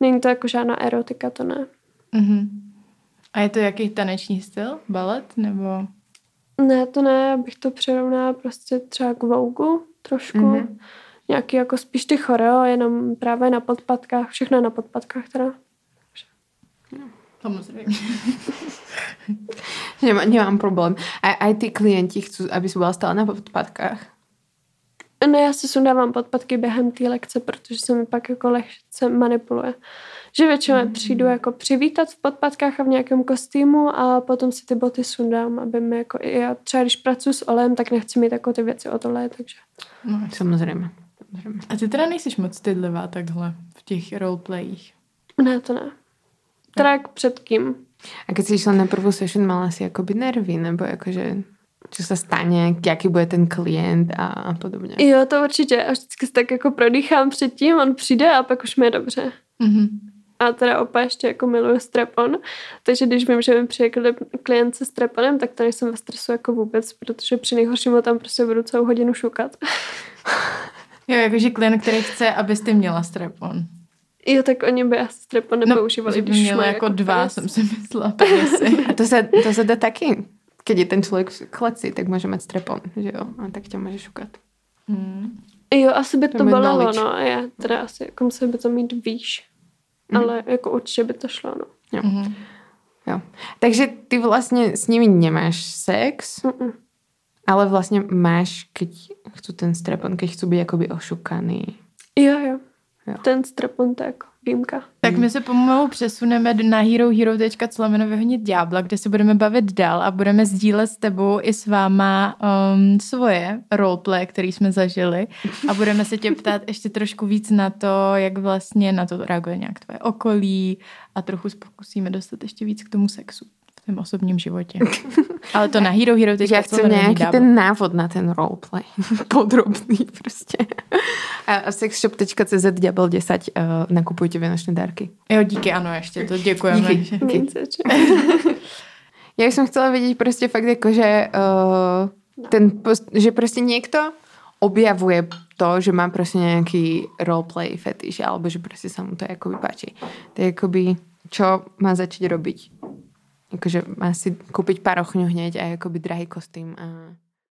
Není to jako žádná erotika, to ne. Mhm. A je to jaký taneční styl? Balet? Nebo... Ne, to ne, bych to přirovnala prostě třeba k Vogu trošku. Mhm. Mm-hmm. Nějaký jako spíš ty choreo, jenom právě na podpatkách, všechno na podpatkách teda. Samozřejmě. Nemá, nemám problém. A aj tí klienti chcú, aby si bola stále na podpadkách? No já si sundávám podpatky během té lekce, protože se mi pak jako lehce manipuluje. Že většinou mm. přijdu jako přivítat v podpatkách a v nějakém kostýmu a potom si ty boty sundám, aby mi jako, já třeba když pracuji s olem, tak nechci mít jako ty věci od oleje, takže. No. Samozrejme. Samozrejme. A ty teda nejsi moc stydlivá takhle v těch roleplayích. Ne, to ne. Teda jak před kým. A keď si išla na prvú session, mala si akoby nervy, nebo akože čo sa stane, jaký bude ten klient a, a podobně. Jo, to určitě. A vždycky se tak jako prodýchám předtím, on přijde a pak už mi je dobře. Mhm. A teda opa ještě jako miluju strepon, takže když vím, že mi přijde kli- klient se streponem, tak to nejsem ve stresu jako vůbec, protože při nejhorším ho tam prostě budu celou hodinu šukat. Jo, jakože klient, který chce, abyste měla strap-on. Jo, tak oni by asi strepon nepoužívali, No, že by když měla mají jako dva, peněz. jsem si myslela. A to sa, to sa dá taky keď je ten člověk v kleci, tak může mít strepon, že jo? A tak tě může šukat. Hmm. Jo, asi by to, To by bolelo, knowledge. no. A já teda asi jako musela by to mít výš. Mhm. Ale jako určitě by to šlo, no. Jo. Mhm. jo. Takže ty vlastně s nimi nemáš sex, Mm-mm. ale vlastně máš, keď chcú ten strepon, keď chcú byť akoby ošukaný. Jo, jo. Jo. Ten strapon, jako výjimka. Tak my se pomalu přesuneme na herohero.co vyhodnit ďábla, kde se budeme bavit dál a budeme sdílet s tebou i s váma um, svoje roleplay, který jsme zažili a budeme se tě ptát ještě trošku víc na to, jak vlastně na to reaguje nějak tvoje okolí a trochu pokusíme dostat ještě víc k tomu sexu v tom osobním životě. Ale to na herohero.co Takže ja chcem nejaký ten návod na ten roleplay. Podrobný prostě. A sexshop.cz ďabel 10 uh, nakupujte vianočné dárky. Jo, díky, ano, ještě to děkujeme. Díky. Že- Ja som chcela vedieť prostě fakt jako, že uh, ten, post, že prostě niekto objavuje to, že má prostě nejaký roleplay fetiš, alebo že prostě sa mu to akoby páči. To je akoby, čo má začať robiť? Akože má si kúpiť parochňu hneď a akoby drahý kostým a